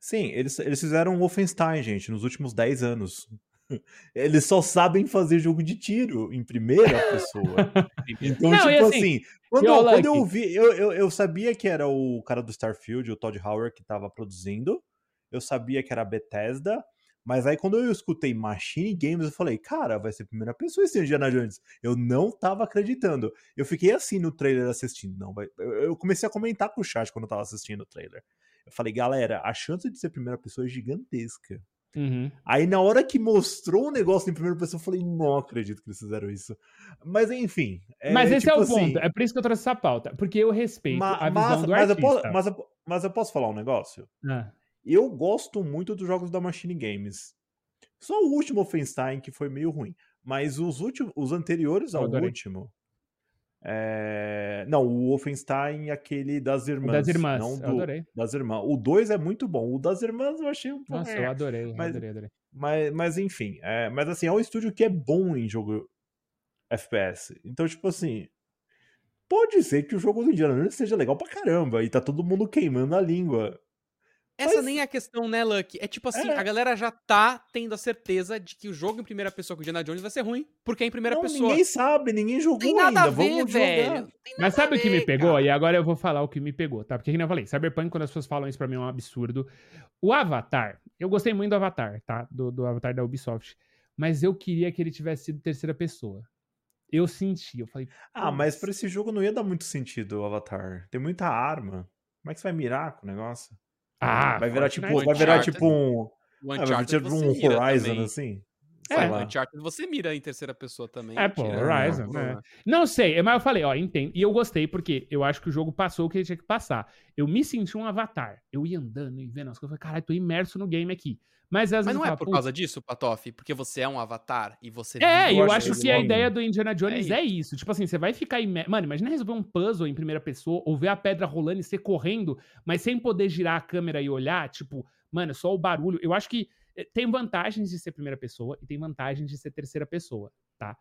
Sim, eles, eles fizeram o Wolfenstein, gente, nos últimos 10 anos. Eles só sabem fazer jogo de tiro em primeira pessoa. então, Não, tipo assim, assim, quando, eu, quando eu vi, eu, eu, eu, sabia que era o cara do Starfield, o Todd Howard, que tava produzindo. Eu sabia que era a Bethesda. Mas aí quando eu escutei Machine Games, eu falei, cara, vai ser a primeira pessoa esse Indiana Jones. Eu não tava acreditando. Eu fiquei assim no trailer assistindo. Não, vai... eu comecei a comentar com o chat quando eu tava assistindo o trailer. Eu falei, galera, a chance de ser primeira pessoa é gigantesca. Uhum. Aí na hora que mostrou o negócio em primeira pessoa, eu falei, não acredito que eles fizeram isso. Mas enfim. É, mas esse tipo é o assim, ponto. É por isso que eu trouxe essa pauta. Porque eu respeito ma, a visão mas, do mas artista. Eu posso, mas, eu, mas eu posso falar um negócio? Ah. Eu gosto muito dos jogos da Machine Games. Só o último Offenstein que foi meio ruim. Mas os últimos, os anteriores ao último. É... Não, o Wolfenstein aquele das irmãs. das irmãs, não do... eu adorei. Das irmãs. O 2 é muito bom. O das irmãs eu achei um pouco. Nossa, eu adorei, mas, adorei, adorei. Mas, mas enfim, é... mas assim, é um estúdio que é bom em jogo FPS. Então, tipo assim. Pode ser que o jogo do Indiana Jones seja legal pra caramba e tá todo mundo queimando a língua. Essa Mas... nem é a questão, né, Lucky? É tipo assim, é. a galera já tá tendo a certeza de que o jogo em primeira pessoa com o Indiana Jones vai ser ruim, porque é em primeira não, pessoa. Ninguém sabe, ninguém jogou tem nada ainda. A ver, Vamos velho. Mas sabe o que me pegou? Cara. E agora eu vou falar o que me pegou, tá? Porque, como eu falei, Cyberpunk, quando as pessoas falam isso pra mim, é um absurdo. O Avatar, eu gostei muito do Avatar, tá? Do, do Avatar da Ubisoft. Mas eu queria que ele tivesse sido terceira pessoa. Eu senti, eu falei. Ah, mas pra esse jogo não ia dar muito sentido o Avatar. Tem muita arma. Como é que você vai mirar com o negócio? Ah, vai virar tipo, vai virar tipo um, o ah, vai virar tipo um Horizon também. assim. É, no Uncharted você mira em terceira pessoa também. É, pô, Horizon. Né? Não sei, mas eu falei, ó, entendo. E eu gostei porque eu acho que o jogo passou o que ele tinha que passar. Eu me senti um avatar. Eu ia andando e vendo as coisas. Eu falei, caralho, tô imerso no game aqui. Mas, às Mas não é por causa disso, Patoff? Porque você é um avatar e você. É, eu acho que a ideia do Indiana Jones é, é isso. Tipo assim, você vai ficar. Im... Mano, imagina resolver um puzzle em primeira pessoa ou ver a pedra rolando e você correndo, mas sem poder girar a câmera e olhar. Tipo, mano, só o barulho. Eu acho que eh, tem vantagens de ser primeira pessoa e tem vantagens de ser terceira pessoa, tá?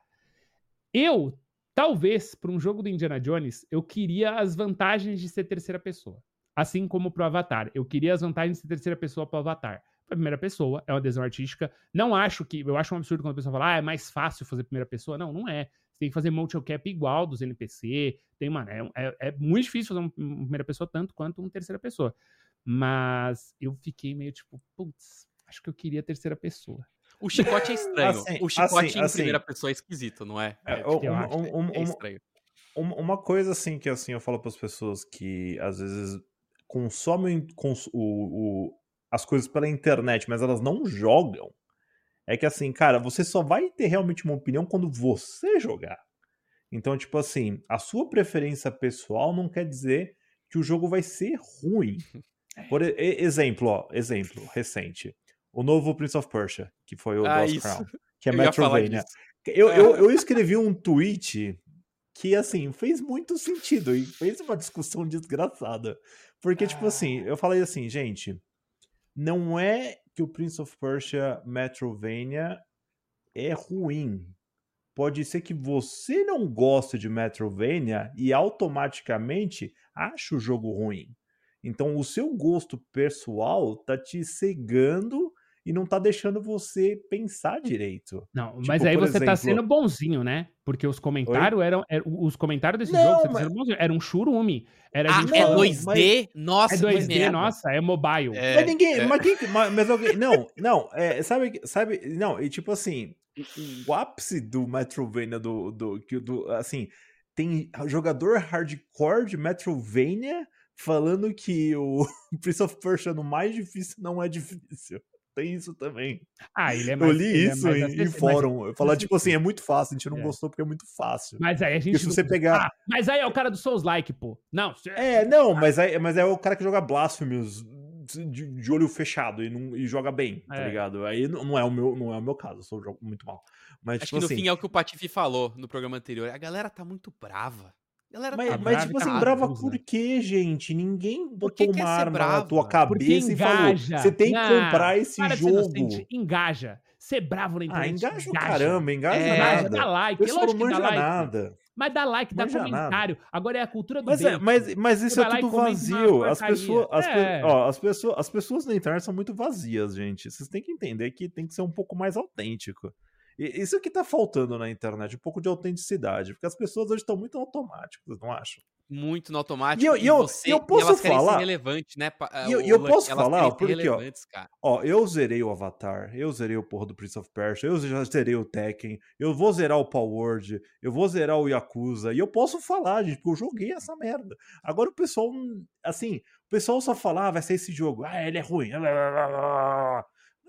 Eu, talvez, para um jogo do Indiana Jones, eu queria as vantagens de ser terceira pessoa. Assim como pro Avatar. Eu queria as vantagens de ser terceira pessoa pro Avatar primeira pessoa, é uma adesão artística. Não acho que. Eu acho um absurdo quando a pessoa fala, ah, é mais fácil fazer primeira pessoa. Não, não é. Você tem que fazer motion cap igual dos NPC. Tem, mano, é, é, é muito difícil fazer uma primeira pessoa tanto quanto uma terceira pessoa. Mas eu fiquei meio tipo, putz, acho que eu queria terceira pessoa. O chicote é estranho. Assim, o chicote assim, em assim, primeira pessoa é esquisito, não é? É, é, um, um, é, é estranho. Uma coisa assim que assim eu falo para as pessoas que às vezes consomem cons o, o, as coisas pela internet, mas elas não jogam, é que assim, cara, você só vai ter realmente uma opinião quando você jogar. Então, tipo assim, a sua preferência pessoal não quer dizer que o jogo vai ser ruim. Por exemplo, ó, exemplo recente. O novo Prince of Persia, que foi o ah, Lost Crown, que é eu Metrovania. Eu, eu, é. eu escrevi um tweet que, assim, fez muito sentido e fez uma discussão desgraçada. Porque, tipo assim, eu falei assim, gente, não é que o Prince of Persia Metrovania é ruim. Pode ser que você não goste de Metrovania e automaticamente ache o jogo ruim. Então o seu gosto pessoal tá te cegando e não tá deixando você pensar direito. Não, tipo, mas aí você tá exemplo... tá sendo bonzinho, né? Porque os comentários eram, eram, Os comentários desse não, jogo, você tá mas... bonzinho, era um churume. Era ah, é 2D? Mas... Nossa, é 2D, nossa, é mobile. É, mas ninguém. É. Mas, quem, mas, mas alguém. Não, não, é, sabe, sabe. Não, e tipo assim, o ápice do Metrovania do, do, do, do assim, tem jogador hardcore de Metrovania falando que o Prince of Persia no mais difícil não é difícil. Tem isso também. Ah, ele é mais, Eu li é isso é em, em fórum. Falar, tipo assim, é muito fácil, a gente não é. gostou porque é muito fácil. Mas aí a gente. Porque se você pegar. Ah, mas aí é o cara do Souls like, pô. Não. É, não, mas é, mas é o cara que joga Blasphemous de, de olho fechado e, não, e joga bem, tá é. ligado? Aí não é o meu, não é o meu caso, eu sou jogo muito mal. Mas, Acho tipo que no assim, fim é o que o Patife falou no programa anterior. A galera tá muito brava. Galera mas, tá mas tipo assim, brava por quê, gente? Ninguém botou uma arma na tua cabeça e falou: você tem que comprar esse jogo. Engaja. Ser bravo na internet. Ah, engaja o caramba, engaja é, nada. Dá like. É lógico que dá like. nada. Mas dá like, dá manja comentário. Nada. Agora é a cultura do mas, é, mas, mas isso é tudo vazio. As pessoas, as, é. ó, as, pessoas, as pessoas na internet são muito vazias, gente. Vocês têm que entender que tem que ser um pouco mais autêntico. E isso que tá faltando na internet, um pouco de autenticidade, porque as pessoas hoje estão muito automáticas, não acham? Muito no automático. E eu, e eu, você, eu posso elas falar. relevante, né? E eu, eu posso falar, porque, ó, ó, eu zerei o Avatar, eu zerei o porra do Prince of Persia, eu já zerei o Tekken, eu vou zerar o Power Word, eu vou zerar o Yakuza, e eu posso falar, gente, porque eu joguei essa merda. Agora o pessoal, assim, o pessoal só fala, ah, vai ser esse jogo, ah, ele é ruim.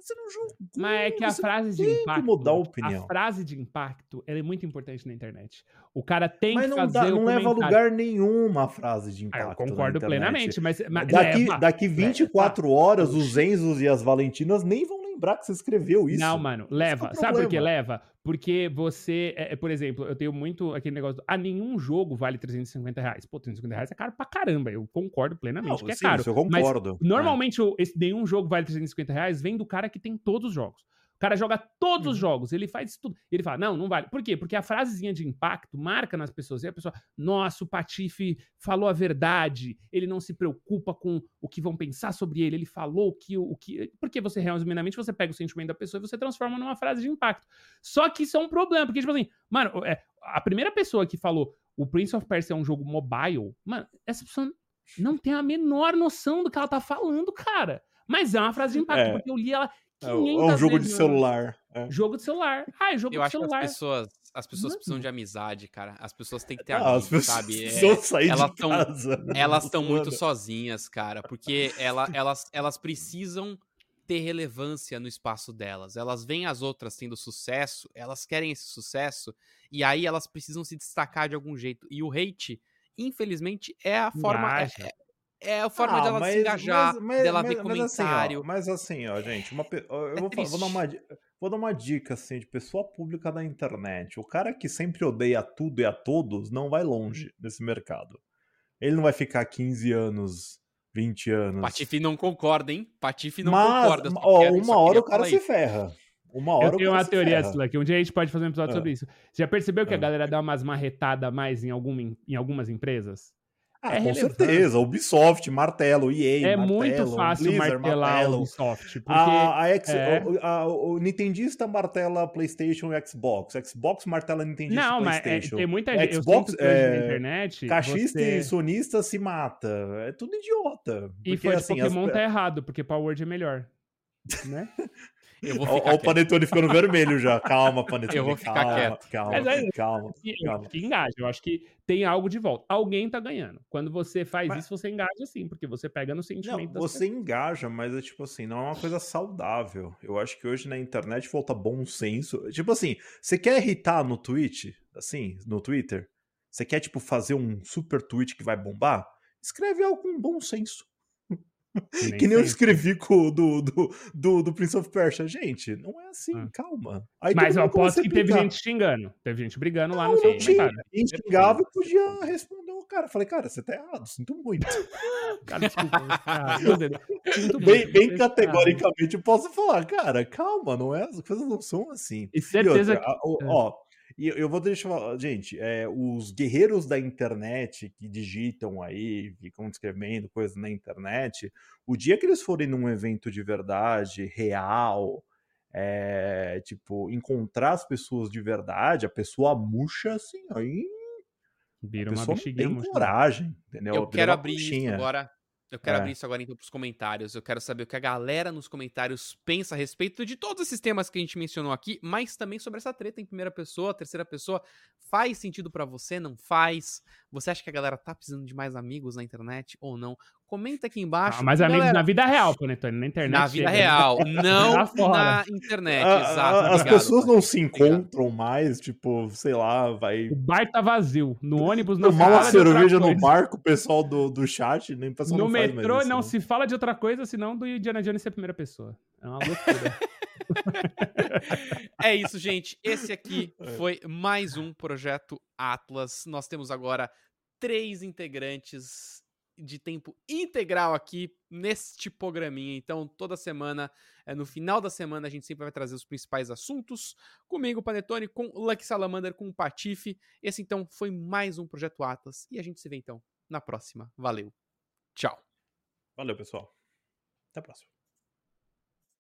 Você não jogou. Mas é que a frase de impacto. mudar a opinião. A frase de impacto é muito importante na internet. O cara tem mas que não fazer. Dá, não leva a lugar nenhum a frase de impacto. Ah, eu concordo plenamente, mas. mas daqui, leva, daqui 24 leva, horas, os Enzos e as Valentinas nem vão lembrar que você escreveu isso. Não, mano, leva. É Sabe por que leva? Porque você, é, é, por exemplo, eu tenho muito aquele negócio. Do, ah, nenhum jogo vale 350 reais. Pô, 350 reais é caro pra caramba. Eu concordo plenamente não, que é sim, caro. eu concordo. Mas, normalmente, é. esse, nenhum jogo vale 350 reais vem do cara que tem todos os jogos. O cara joga todos uhum. os jogos, ele faz tudo. Ele fala, não, não vale. Por quê? Porque a frasezinha de impacto marca nas pessoas. E a pessoa, nossa, o Patife falou a verdade, ele não se preocupa com o que vão pensar sobre ele, ele falou que o que. Porque você, resumidamente, você pega o sentimento da pessoa e você transforma numa frase de impacto. Só que isso é um problema, porque, tipo assim, mano, é, a primeira pessoa que falou o Prince of Persia é um jogo mobile, mano, essa pessoa não tem a menor noção do que ela tá falando, cara. Mas é uma frase de impacto, é. porque eu li ela é, é um jogo de celular. É. Jogo de celular. Ah, é jogo eu de acho celular. Que as pessoas, as pessoas precisam de amizade, cara. As pessoas têm que ter ah, amigos, sabe? É, sair elas estão elas estão muito sozinhas, cara, porque ela, elas, elas precisam ter relevância no espaço delas. Elas veem as outras tendo sucesso, elas querem esse sucesso e aí elas precisam se destacar de algum jeito. E o hate, infelizmente, é a forma é, é a forma ah, dela mas, se engajar, mas, mas, dela ver comentário. Mas assim, ó, mas assim, ó, gente, uma, eu é vou, vou, dar uma, vou dar uma dica assim de pessoa pública da internet. O cara que sempre odeia tudo e a todos não vai longe nesse mercado. Ele não vai ficar 15 anos, 20 anos. Patife não concorda, hein? Patife não concorda. Ó, uma hora o cara se ferra. Uma hora eu tenho uma teoria, Slug, um dia a gente pode fazer um episódio é. sobre isso. Você já percebeu que é. a galera dá umas marretadas mais em, alguma, em algumas empresas? Ah, é com certeza. Ubisoft, martelo, EA, É martelo, muito fácil Blizzard, martelar martelo. o Ubisoft. Porque a, a, X, é... o, a, o, Nintendista martela PlayStation e Xbox. Xbox martela Nintendista Não, PlayStation. Mas é, tem muita gente. Xbox, é, na internet. Cachista você... e sonista se mata. É tudo idiota. E foi assim, Pokémon as... tá errado, porque Power Word é melhor. Né? Eu vou ficar Olha o Panetone ficando vermelho já. Calma, Panetone. Eu vou ficar calma, quieto. Calma, Mas aí, calma, eu calma. que engaja. Eu acho que tem algo de volta. Alguém tá ganhando. Quando você faz mas... isso, você engaja sim, porque você pega no sentimento. Não, você pessoas. engaja, mas é tipo assim, não é uma coisa saudável. Eu acho que hoje na internet falta bom senso. Tipo assim, você quer irritar no Twitch, assim, no Twitter? Você quer, tipo, fazer um super tweet que vai bombar? Escreve algo com bom senso. Nem que nem eu escrevi com do, do, do, do, Prince of Persia. Gente, não é assim, ah. calma. Aí Mas eu aposto que teve gente xingando. Teve gente brigando não, lá no não tinha. Quem xingava e podia responder o cara. Falei, cara, você tá errado, sinto muito. cara, desculpa. Cara, sinto bem, muito, bem categoricamente eu posso falar, cara, calma, não é, as coisas não são assim. E certeza e outra, que... ó, e eu vou deixar. Gente, é, os guerreiros da internet que digitam aí, ficam escrevendo coisas na internet, o dia que eles forem num evento de verdade, real, é, tipo, encontrar as pessoas de verdade, a pessoa murcha assim, aí. Vira uma bexiguinha tem coragem, entendeu? Eu quero abrir isso agora Eu quero é. abrir isso agora então para os comentários. Eu quero saber o que a galera nos comentários pensa a respeito de todos esses temas que a gente mencionou aqui, mas também sobre essa treta em primeira pessoa, terceira pessoa. Faz sentido para você? Não faz? Você acha que a galera tá precisando de mais amigos na internet ou não? Comenta aqui embaixo. Ah, mais amigos galera... na vida real, Panetone, na internet. Na vida chega, real, né? não na internet, a, exato. A, as pessoas não se encontram mais, tipo, sei lá, vai... O bar tá vazio, no ônibus não Tomar uma cerveja no barco, o pessoal do, do chat, nem pessoal No não metrô não, não se fala de outra coisa, senão do Indiana Jones ser a primeira pessoa. É uma loucura. é isso, gente. Esse aqui é. foi mais um projeto Atlas. Nós temos agora três integrantes de tempo integral aqui neste programinha. Então, toda semana, é, no final da semana, a gente sempre vai trazer os principais assuntos. Comigo, Panetone, com Lucky Salamander, com o Patife. Esse, então, foi mais um Projeto Atlas. E a gente se vê, então, na próxima. Valeu. Tchau. Valeu, pessoal. Até a próxima.